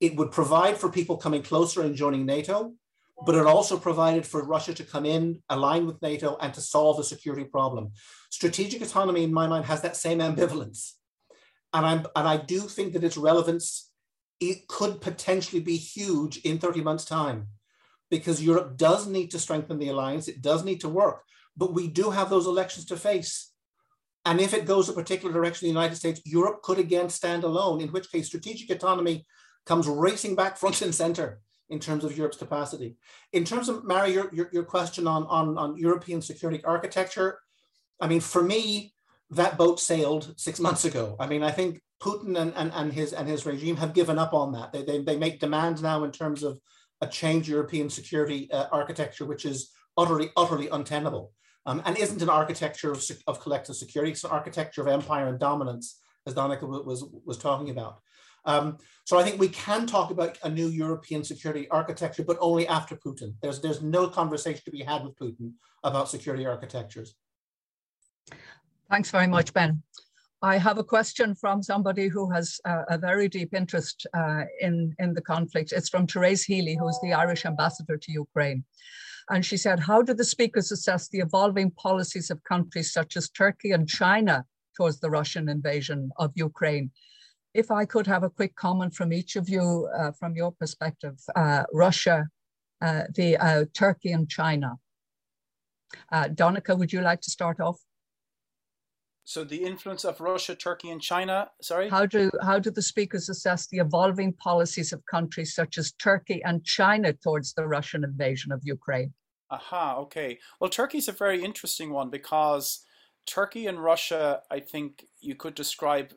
it would provide for people coming closer and joining NATO, but it also provided for Russia to come in, align with NATO, and to solve the security problem. Strategic autonomy, in my mind, has that same ambivalence. And, I'm, and I do think that its relevance it could potentially be huge in 30 months' time because Europe does need to strengthen the alliance, it does need to work, but we do have those elections to face. And if it goes a particular direction, the United States, Europe could again stand alone, in which case strategic autonomy comes racing back front and center in terms of Europe's capacity. In terms of, Mary, your, your, your question on, on, on European security architecture, I mean, for me, that boat sailed six months ago. I mean, I think Putin and, and, and, his, and his regime have given up on that. They, they, they make demands now in terms of a changed European security uh, architecture, which is utterly, utterly untenable um, and isn't an architecture of, of collective security. It's an architecture of empire and dominance, as Donncha was, was talking about. Um, so I think we can talk about a new European security architecture, but only after Putin. There's, there's no conversation to be had with Putin about security architectures. Thanks very much, Ben. I have a question from somebody who has uh, a very deep interest uh, in, in the conflict. It's from Therese Healy, who's the Irish ambassador to Ukraine. And she said, how do the speakers assess the evolving policies of countries such as Turkey and China towards the Russian invasion of Ukraine? if I could have a quick comment from each of you uh, from your perspective, uh, Russia, uh, the uh, Turkey and China. Uh, Donncha, would you like to start off? So the influence of Russia, Turkey, and China. Sorry. How do how do the speakers assess the evolving policies of countries such as Turkey and China towards the Russian invasion of Ukraine? Aha. Okay. Well, Turkey is a very interesting one because Turkey and Russia, I think you could describe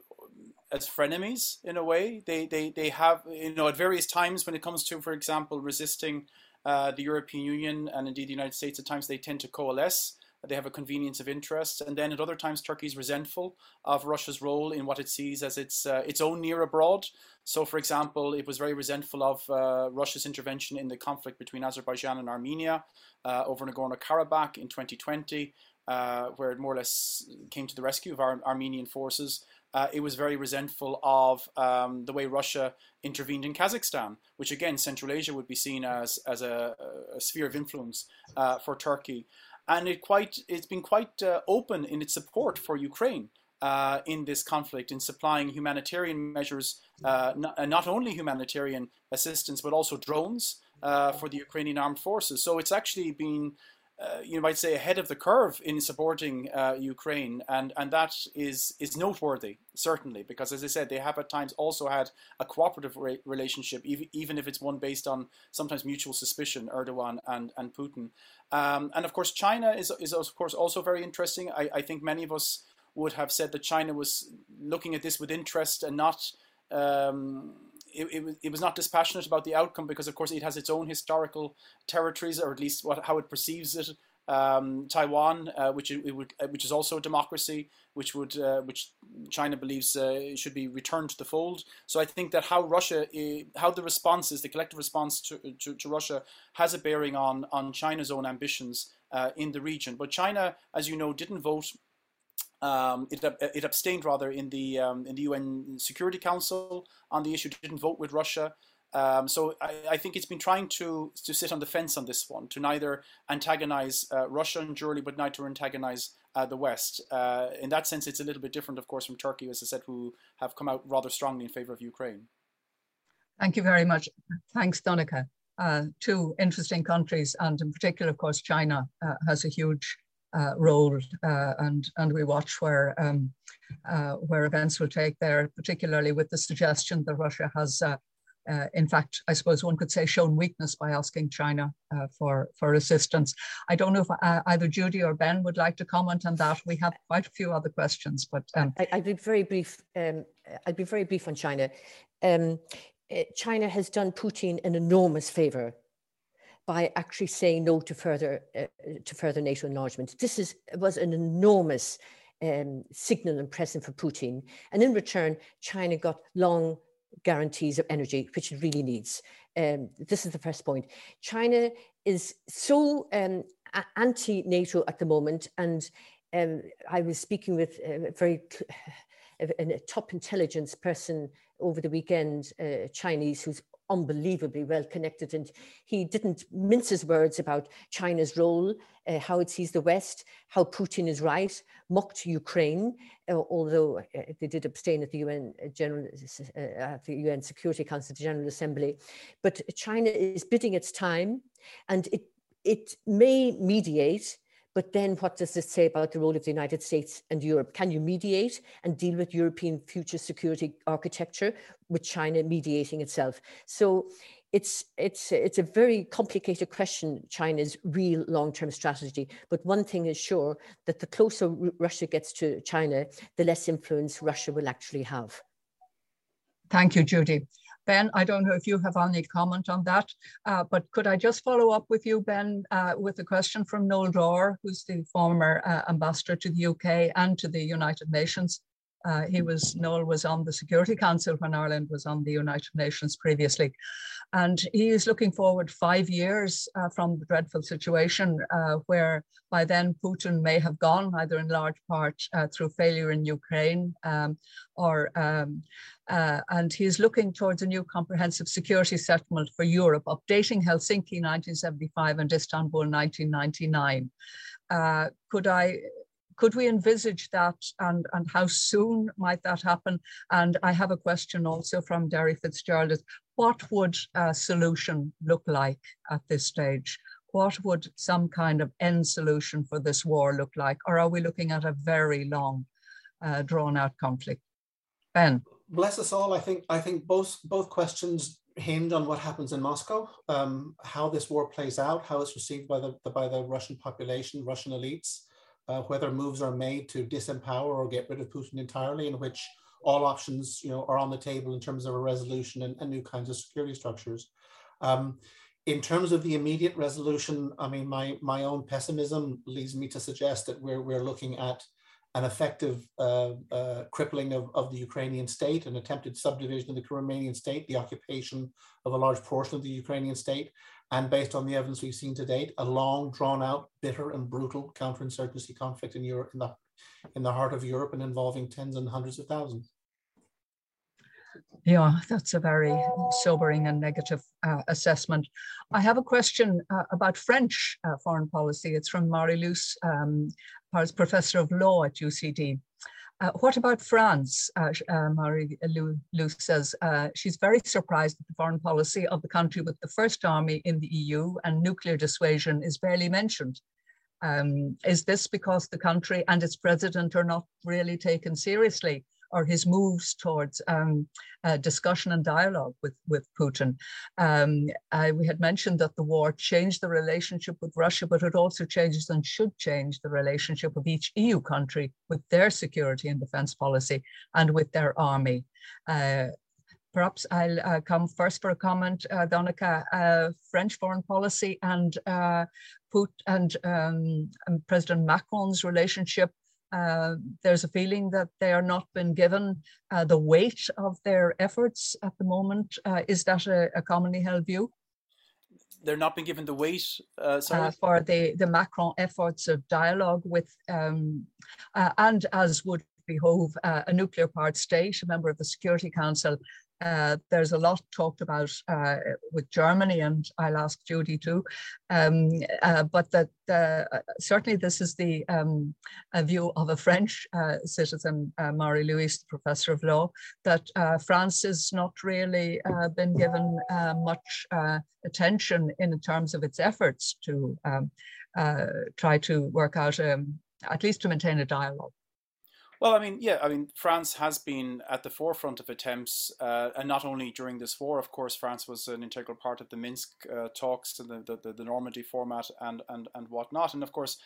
as frenemies in a way. They they they have you know at various times when it comes to, for example, resisting uh, the European Union and indeed the United States. At times they tend to coalesce. They have a convenience of interest, and then at other times Turkey is resentful of Russia's role in what it sees as its uh, its own near abroad. So, for example, it was very resentful of uh, Russia's intervention in the conflict between Azerbaijan and Armenia uh, over Nagorno Karabakh in 2020, uh, where it more or less came to the rescue of our Armenian forces uh, it was very resentful of um, the way Russia intervened in Kazakhstan, which again, Central Asia would be seen as, as a, a sphere of influence uh, for Turkey. And it quite, it's been quite uh, open in its support for Ukraine. Uh, in this conflict, in supplying humanitarian measures, uh, not, not, only humanitarian assistance, but also drones uh, for the Ukrainian armed forces. So it's actually been uh, you might say ahead of the curve in supporting uh, Ukraine, and and that is is noteworthy certainly because as I said they have at times also had a cooperative re- relationship even even if it's one based on sometimes mutual suspicion Erdogan and and Putin, um, and of course China is is of course also very interesting. I, I think many of us would have said that China was looking at this with interest and not. Um, it, it, was not dispassionate about the outcome because, of course, it has its own historical territories, or at least what, how it perceives it. Um, Taiwan, uh, which it, would, uh, which is also a democracy, which would uh, which China believes uh, should be returned to the fold. So I think that how Russia, how the response is, the collective response to, to, to, Russia, has a bearing on on China's own ambitions uh, in the region. But China, as you know, didn't vote um, it, it abstained rather in the um, in the UN Security Council on the issue. Didn't vote with Russia. Um, so I, I, think it's been trying to to sit on the fence on this one, to neither antagonize uh, Russia unduly, but neither antagonize uh, the West. Uh, in that sense, it's a little bit different, of course, from Turkey, as I said, who have come out rather strongly in favor of Ukraine. Thank you very much. Thanks, Donncha. Uh, two interesting countries, and in particular, of course, China uh, has a huge uh, role, uh, and and we watch where um, uh, where events will take there, particularly with the suggestion that Russia has. Uh, uh, in fact, I suppose one could say shown weakness by asking China uh, for, for assistance. I don't know if either Judy or Ben would like to comment on that. We have quite a few other questions, but um, I, would be very brief. Um, I'd be very brief on China. Um, China has done Putin an enormous favor by actually saying no to further uh, to further NATO enlargement. This is was an enormous um, signal and present for Putin, and in return, China got long guarantees of energy, which it really needs. Um, this is the first point. China is so um, anti-NATO at the moment, and um, I was speaking with a very a, top intelligence person over the weekend, uh, Chinese, who's unbelievably well connected. And he didn't mince his words about China's role, uh, how it sees the West, how Putin is right, mocked Ukraine, uh, although uh, they did abstain at the UN uh, General uh, at the UN Security Council the General Assembly. But China is bidding its time, and it it may mediate but then what does this say about the role of the United States and Europe? Can you mediate and deal with European future security architecture with China mediating itself? So it's it's it's a very complicated question china's real long-term strategy but one thing is sure that the closer russia gets to china the less influence russia will actually have thank you judy Ben, I don't know if you have any comment on that, uh, but could I just follow up with you, Ben, uh, with a question from Noel Dorr, who's the former uh, ambassador to the UK and to the United Nations. Uh, he was, Noel was on the Security Council when Ireland was on the United Nations previously. And he is looking forward five years uh, from the dreadful situation uh, where by then Putin may have gone, either in large part uh, through failure in Ukraine um, or, um, uh, and he's looking towards a new comprehensive security settlement for Europe, updating Helsinki 1975 and Istanbul 1999. Uh, could I could we envisage that and, and how soon might that happen? And I have a question also from Derry Fitzgerald. What would a solution look like at this stage? What would some kind of end solution for this war look like? Or are we looking at a very long uh, drawn out conflict. Ben. Bless us all. I think I think both both questions hinge on what happens in Moscow, um, how this war plays out, how it's received by the, by the Russian population, Russian elites, uh, whether moves are made to disempower or get rid of Putin entirely, in which all options you know, are on the table in terms of a resolution and, and new kinds of security structures. Um, in terms of the immediate resolution, I mean, my, my own pessimism leads me to suggest that we're, we're looking at an effective uh, uh, crippling of, of the Ukrainian state, an attempted subdivision of the Romanian state, the occupation of a large portion of the Ukrainian state, and based on the evidence we've seen to date, a long, drawn-out, bitter and brutal counterinsurgency conflict in Europe, in the, in the heart of Europe, and involving tens and hundreds of thousands. Yeah, that's a very sobering and negative uh, assessment. I have a question uh, about French uh, foreign policy. It's from Marie Luce, um, professor of law at UCD. Uh, what about France? Uh, uh, Marie Luce says she's very surprised at the foreign policy of the country with the first army in the EU and nuclear dissuasion is barely mentioned. Um, is this because the country and its president are not really taken seriously? Or his moves towards um, uh, discussion and dialogue with, with Putin. Um, I, we had mentioned that the war changed the relationship with Russia, but it also changes and should change the relationship of each EU country with their security and defense policy and with their army. Uh, perhaps I'll uh, come first for a comment, uh, Donncha. Uh, French foreign policy and uh, Putin and, um, and President Macron's relationship uh, there's a feeling that they are not been given uh, the weight of their efforts at the moment. Uh, is that a, a, commonly held view? They're not being given the weight uh, uh, for the, the Macron efforts of dialogue with, um, and as would behove a nuclear powered state, a member of the Security Council, uh, there's a lot talked about uh, with Germany, and I'll ask Judy too. Um, uh, but that uh, certainly this is the um, view of a French uh, citizen, Marie Luce, the professor of law, that France has not really been given much attention in terms of its efforts to um, try to work out, um, at least to maintain a dialogue. Well, I mean, yeah, I mean, France has been at the forefront of attempts, uh, and not only during this war. Of course, France was an integral part of the Minsk uh, talks and the, the, the Normandy format and and and whatnot. And of course,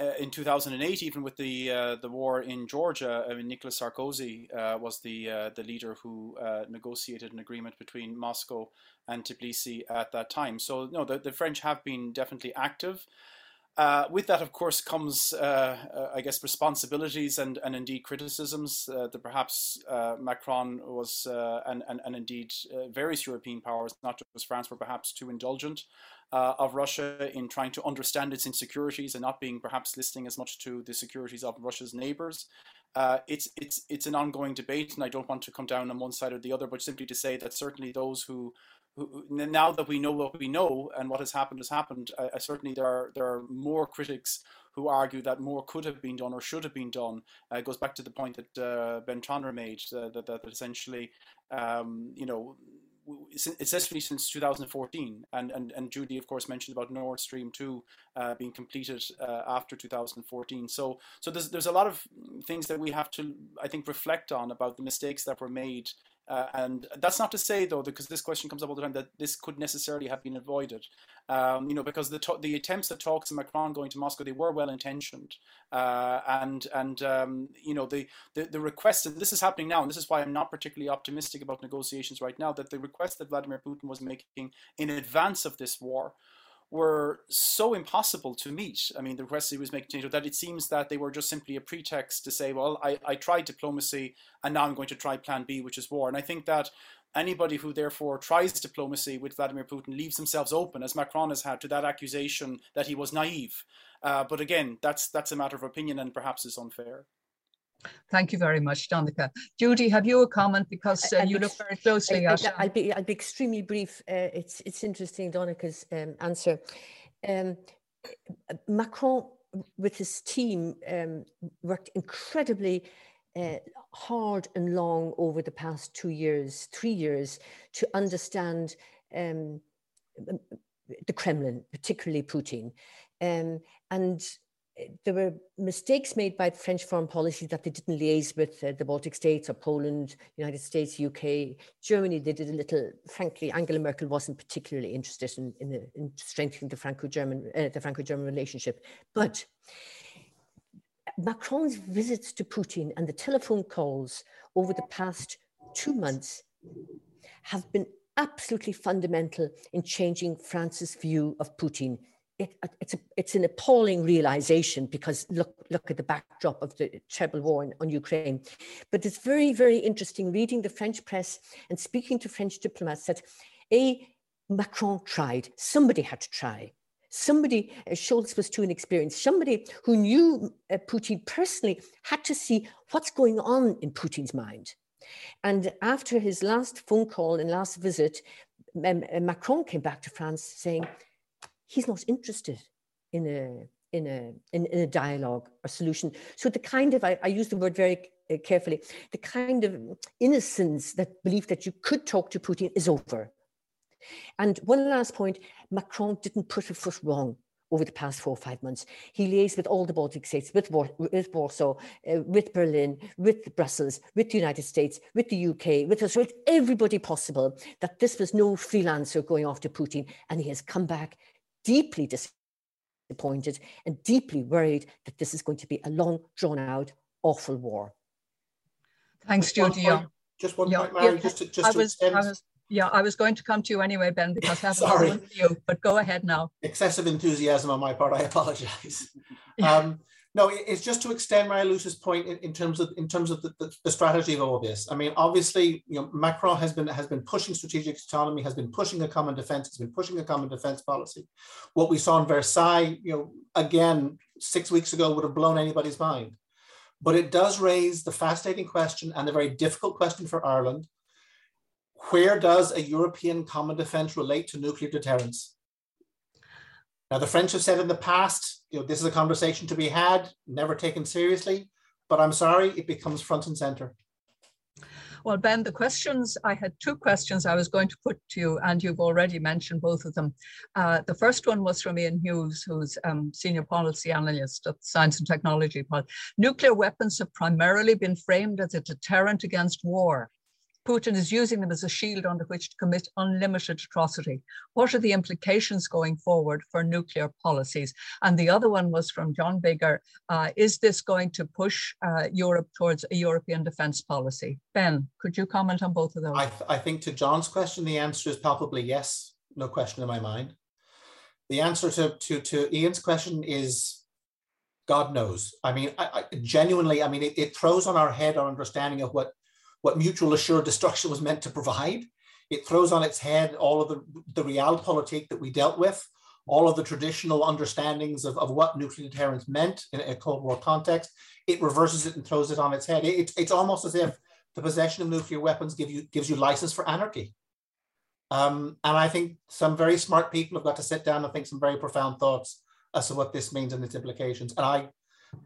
uh, in 2008, even with the uh, the war in Georgia, I mean, Nicolas Sarkozy uh, was the uh, the leader who negotiated an agreement between Moscow and Tbilisi at that time. So, no, the, the French have been definitely active. Uh, with that, of course, comes, uh, uh, I guess, responsibilities and, and indeed criticisms uh, that perhaps uh, Macron was, uh, and, and, and indeed various European powers, not just France, were perhaps too indulgent of Russia in trying to understand its insecurities and not being perhaps listening as much to the securities of Russia's neighbors. it's it's it's an ongoing debate, and I don't want to come down on one side or the other, but simply to say that certainly those who now that we know what we know and what has happened has happened, I, certainly there are there are more critics who argue that more could have been done or should have been done. Uh, it goes back to the point that uh, Ben Tonra made uh, that, that, that essentially, um, you know, it's essentially since 2014, and, and, and Judy, of course, mentioned about Nord Stream 2 uh, being completed uh, after 2014. So, so there's, there's a lot of things that we have to, I think, reflect on about the mistakes that were made uh, and that's not to say, though, because this question comes up all the time, that this could necessarily have been avoided. Um, you know, because the the attempts at talks of Macron going to Moscow, they were well intentioned, uh, and and um, you know the, the the request, and this is happening now, and this is why I'm not particularly optimistic about negotiations right now. That the request that Vladimir Putin was making in advance of this war were so impossible to meet. I mean, the requests he was making that it seems that they were just simply a pretext to say, well, I, I tried diplomacy and now I'm going to try plan B, which is war. And I think that anybody who therefore tries diplomacy with Vladimir Putin leaves themselves open, as Macron has had, to that accusation that he was naive. Uh, but again, that's that's a matter of opinion and perhaps is unfair. Thank you very much, Donncha. Judy, have you a comment because uh, you look very closely at. I'll be I'll be extremely brief. Uh, it's it's interesting, Donncha's um, answer. Um, Macron, with his team, um, worked incredibly uh, hard and long over the past two years, three years, to understand um, the Kremlin, particularly Putin, um, and there were mistakes made by French foreign policy that they didn't liaise with uh, the Baltic states or Poland, United States, UK, Germany. They did a little. Frankly, Angela Merkel wasn't particularly interested in, in, the, in strengthening the Franco-German uh, the Franco-German relationship. But Macron's visits to Putin and the telephone calls over the past two months have been absolutely fundamental in changing France's view of Putin it, it's, a, it's an appalling realization because look, look at the backdrop of the terrible war in, on Ukraine. But it's very, very interesting reading the French press and speaking to French diplomats that A, Macron tried, somebody had to try. Somebody, uh, Scholz was too inexperienced, somebody who knew uh, Putin personally had to see what's going on in Putin's mind. And after his last phone call and last visit, Macron came back to France saying, he's not interested in a in a in, in a dialogue or solution. So the kind of I, I use the word very uh, carefully, the kind of innocence that belief that you could talk to Putin is over. And one last point, Macron didn't put a foot wrong over the past four or five months. He liaised with all the Baltic states, with, with Warsaw, uh, with Berlin, with Brussels, with the United States, with the UK, with us, with everybody possible, that this was no freelancer going after Putin. And he has come back deeply disappointed and deeply worried that this is going to be a long, drawn out, awful war. Thanks, Judy. Just one yeah. point, Mary, yeah. just to, just I was, to I was, yeah, I was going to come to you anyway, Ben, because I have Sorry. you, but go ahead now. Excessive enthusiasm on my part, I apologize. um, no, it's just to extend Maria Luce's point in, in, terms of in terms of the, the, the, strategy of all this. I mean, obviously, you know, Macron has been has been pushing strategic autonomy, has been pushing a common defense, has been pushing a common defense policy. What we saw in Versailles, you know, again six weeks ago would have blown anybody's mind. But it does raise the fascinating question and the very difficult question for Ireland: Where does a European common defense relate to nuclear deterrence? Now, the French have said in the past, you know, this is a conversation to be had, never taken seriously, but I'm sorry, it becomes front and center. Well, Ben, the questions, I had two questions I was going to put to you, and you've already mentioned both of them. Uh, the first one was from Ian Hughes, who's um, senior policy analyst at Science and Technology. Nuclear weapons have primarily been framed as a deterrent against war. Putin is using them as a shield under which to commit unlimited atrocity. What are the implications going forward for nuclear policies? And the other one was from John Bigger. Uh, is this going to push uh, Europe towards a European defense policy? Ben, could you comment on both of those? I, th- I think to John's question, the answer is palpably yes, no question in my mind. The answer to, to, to Ian's question is God knows. I mean, I, I, genuinely, I mean, it, it throws on our head our understanding of what what mutual assured destruction was meant to provide. It throws on its head all of the, the realpolitik that we dealt with, all of the traditional understandings of, of what nuclear deterrence meant in a Cold War context. It reverses it and throws it on its head. It, it's almost as if the possession of nuclear weapons give you, gives you license for anarchy. Um, and I think some very smart people have got to sit down and think some very profound thoughts as to what this means and its implications. And I,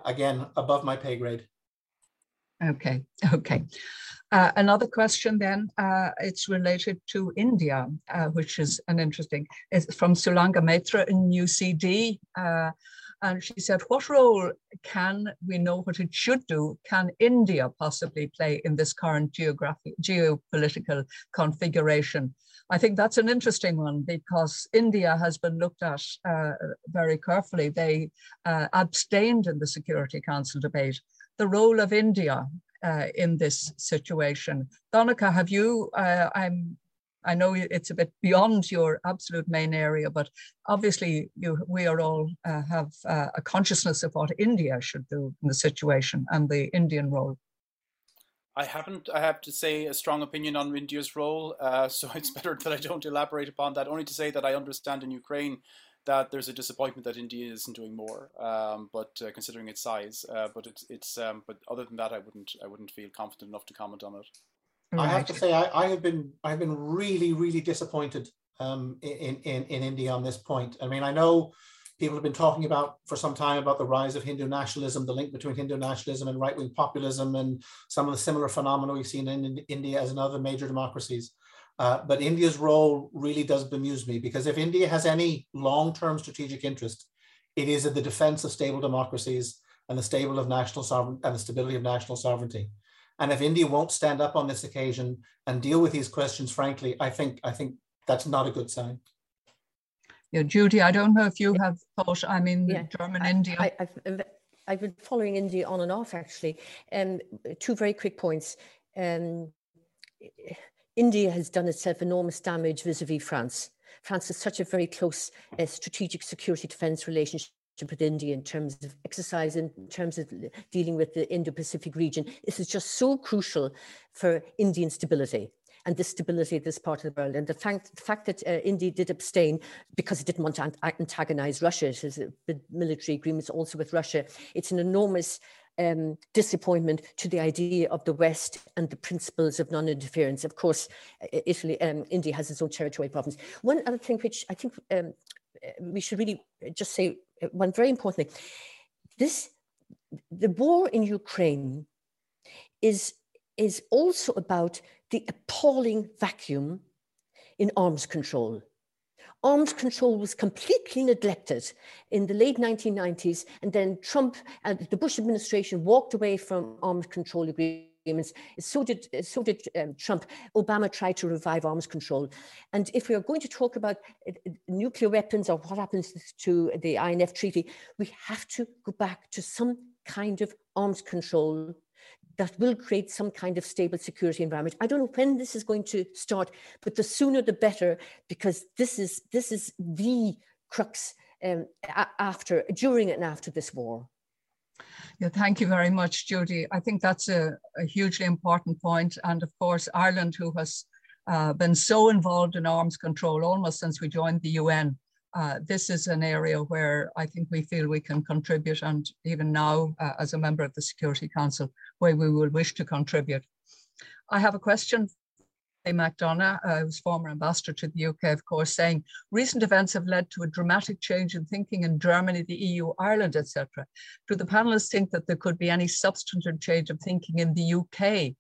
again, above my pay grade. Okay, okay. Uh, another question then, uh, it's related to India, uh, which is an interesting, it's from Sulanga Maitra in UCD. Uh, and she said, what role can we know what it should do? Can India possibly play in this current geographic, geopolitical configuration? I think that's an interesting one because India has been looked at uh, very carefully. They uh, abstained in the Security Council debate the role of India uh, in this situation. Donncha, have you, uh, I'm, I know it's a bit beyond your absolute main area, but obviously you, we are all uh, have uh, a consciousness of what India should do in the situation and the Indian role. I haven't, I have to say, a strong opinion on India's role, uh, so it's better that I don't elaborate upon that. Only to say that I understand in Ukraine that there's a disappointment that India isn't doing more. Um, but uh, considering its size, uh, but it's it's um, but other than that, I wouldn't I wouldn't feel confident enough to comment on it. I have to say I, I have been I've been really really disappointed um, in, in in India on this point. I mean I know people have been talking about for some time about the rise of Hindu nationalism, the link between Hindu nationalism and right wing populism, and some of the similar phenomena we've seen in, in India as in other major democracies. Uh, but India's role really does bemuse me because if India has any long term strategic interest It is in the defense of stable democracies and the stable of national sovereign and the stability of national sovereignty. And if India won't stand up on this occasion and deal with these questions, frankly, I think I think that's not a good sign. Yeah, Judy, I don't know if you have thought. I mean, yeah, German I, India. I, have I've been following India on and off actually. Um, two very quick points. Um, India has done itself enormous damage vis-a-vis France. France has such a very close uh, strategic security defense relationship with India in terms of exercise, in terms of dealing with the Indo-Pacific region. This is just so crucial for Indian stability and the stability of this part of the world. And the fact, the fact that uh, India did abstain because it didn't want to antagonize Russia, it has military agreements also with Russia. It's an enormous um, disappointment to the idea of the West and the principles of non-interference. Of course, Italy, um, India has its own territorial problems. One other thing which I think um, we should really just say, uh, one very important thing, this, the war in Ukraine is, is also about the appalling vacuum in arms control arms control was completely neglected in the late 1990s. And then Trump and the Bush administration walked away from arms control agreements. So did, so did um, Trump. Obama tried to revive arms control. And if we are going to talk about uh, nuclear weapons or what happens to the INF treaty, we have to go back to some kind of arms control that will create some kind of stable security environment. I don't know when this is going to start, but the sooner the better, because this is this is the crux um, after, during, and after this war. Yeah, thank you very much, Judy. I think that's a, a hugely important point. And of course, Ireland, who has uh, been so involved in arms control almost since we joined the UN, uh, this is an area where I think we feel we can contribute, and even now, uh, as a member of the Security Council, where we will wish to contribute. I have a question. McDonagh, uh, who's former ambassador to the UK, of course, saying recent events have led to a dramatic change in thinking in Germany, the EU, Ireland, etc. Do the panelists think that there could be any substantive change of thinking in the UK,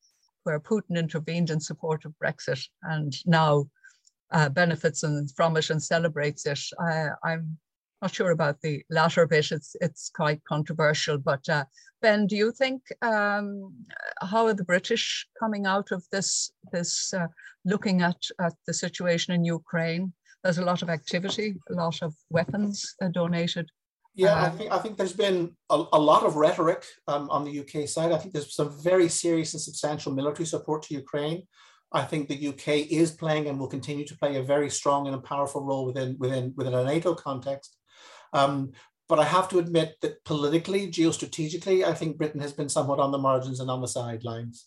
where Putin intervened in support of Brexit and now uh, benefits and from it and celebrates it. I, I'm not sure about the latter bit. It's it's quite controversial. But uh, Ben, do you think um, how are the British coming out of this this uh, looking at at the situation in Ukraine? There's a lot of activity, a lot of weapons uh, donated. Yeah, I uh, think I think there's been a, a lot of rhetoric um, on the UK side. I think there's some very serious and substantial military support to Ukraine. I think the UK is playing and will continue to play a very strong and a powerful role within within within a NATO context. Um, but I have to admit that politically, geostrategically, I think Britain has been somewhat on the margins and on the sidelines.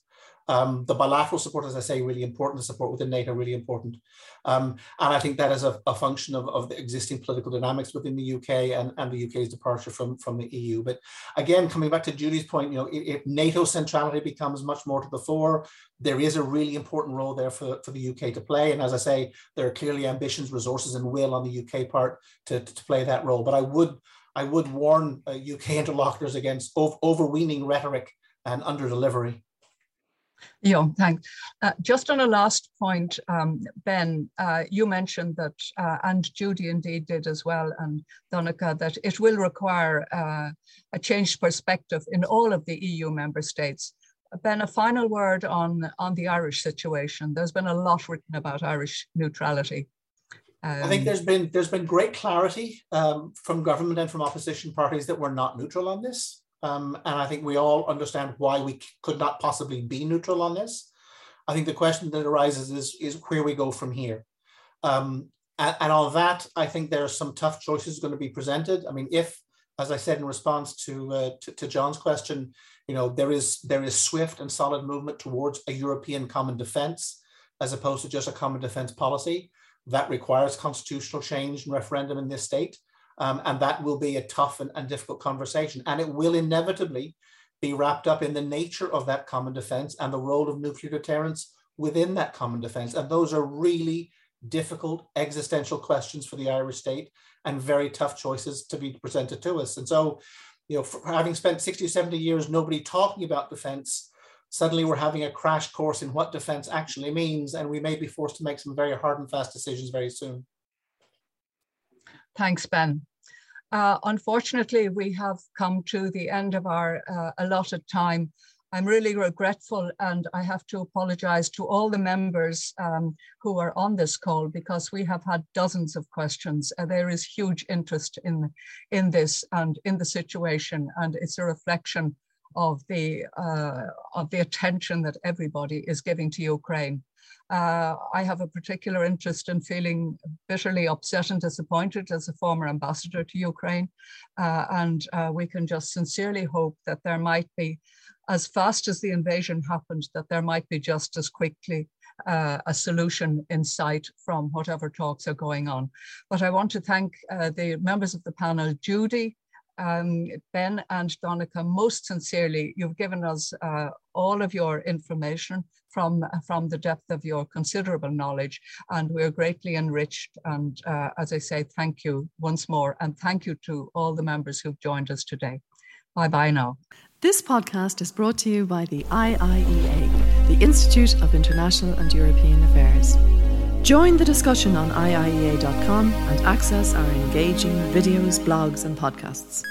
Um, the bilateral support, as I say, really important. The support within NATO, really important. Um, and I think that is a, a function of, of, the existing political dynamics within the UK and, and the UK's departure from, from the EU. But again, coming back to Judy's point, you know, if, NATO centrality becomes much more to the fore, there is a really important role there for, for the UK to play. And as I say, there are clearly ambitions, resources, and will on the UK part to, to play that role. But I would I would warn uh, UK interlocutors against over, overweening rhetoric and under delivery. Yeah, thanks. Uh, just on a last point, um, Ben, uh, you mentioned that, uh, and Judy indeed did as well, and Donncha, that it will require uh, a changed perspective in all of the EU member states. Ben, a final word on, on the Irish situation. There's been a lot written about Irish neutrality. Um, I think there's been there's been great clarity um, from government and from opposition parties that we're not neutral on this. Um, and I think we all understand why we could not possibly be neutral on this. I think the question that arises is, is where we go from here. Um, and, and on that, I think there are some tough choices going to be presented. I mean, if, as I said in response to, uh, to, to John's question, you know, there is there is swift and solid movement towards a European common defense as opposed to just a common defense policy. That requires constitutional change and referendum in this state. Um, and that will be a tough and, and difficult conversation. And it will inevitably be wrapped up in the nature of that common defense and the role of nuclear deterrence within that common defense. And those are really difficult existential questions for the Irish state and very tough choices to be presented to us. And so, you know, having spent 60 or 70 years, nobody talking about defense, suddenly we're having a crash course in what defense actually means. And we may be forced to make some very hard and fast decisions very soon. Thanks, Ben. Uh, unfortunately, we have come to the end of our uh, allotted time. I'm really regretful and I have to apologize to all the members um, who are on this call because we have had dozens of questions. Uh, there is huge interest in, in this and in the situation and it's a reflection of the, uh, of the attention that everybody is giving to Ukraine. Uh, I have a particular interest in feeling bitterly upset and disappointed as a former ambassador to Ukraine. Uh, and uh, we can just sincerely hope that there might be, as fast as the invasion happened, that there might be just as quickly uh, a solution in sight from whatever talks are going on. But I want to thank uh, the members of the panel, Judy, um, Ben and Donncha, most sincerely, you've given us uh, all of your information from, from the depth of your considerable knowledge, and we're greatly enriched. And uh, as I say, thank you once more, and thank you to all the members who've joined us today. Bye bye now. This podcast is brought to you by the IIEA, the Institute of International and European Affairs. Join the discussion on IIEA.com and access our engaging videos, blogs, and podcasts.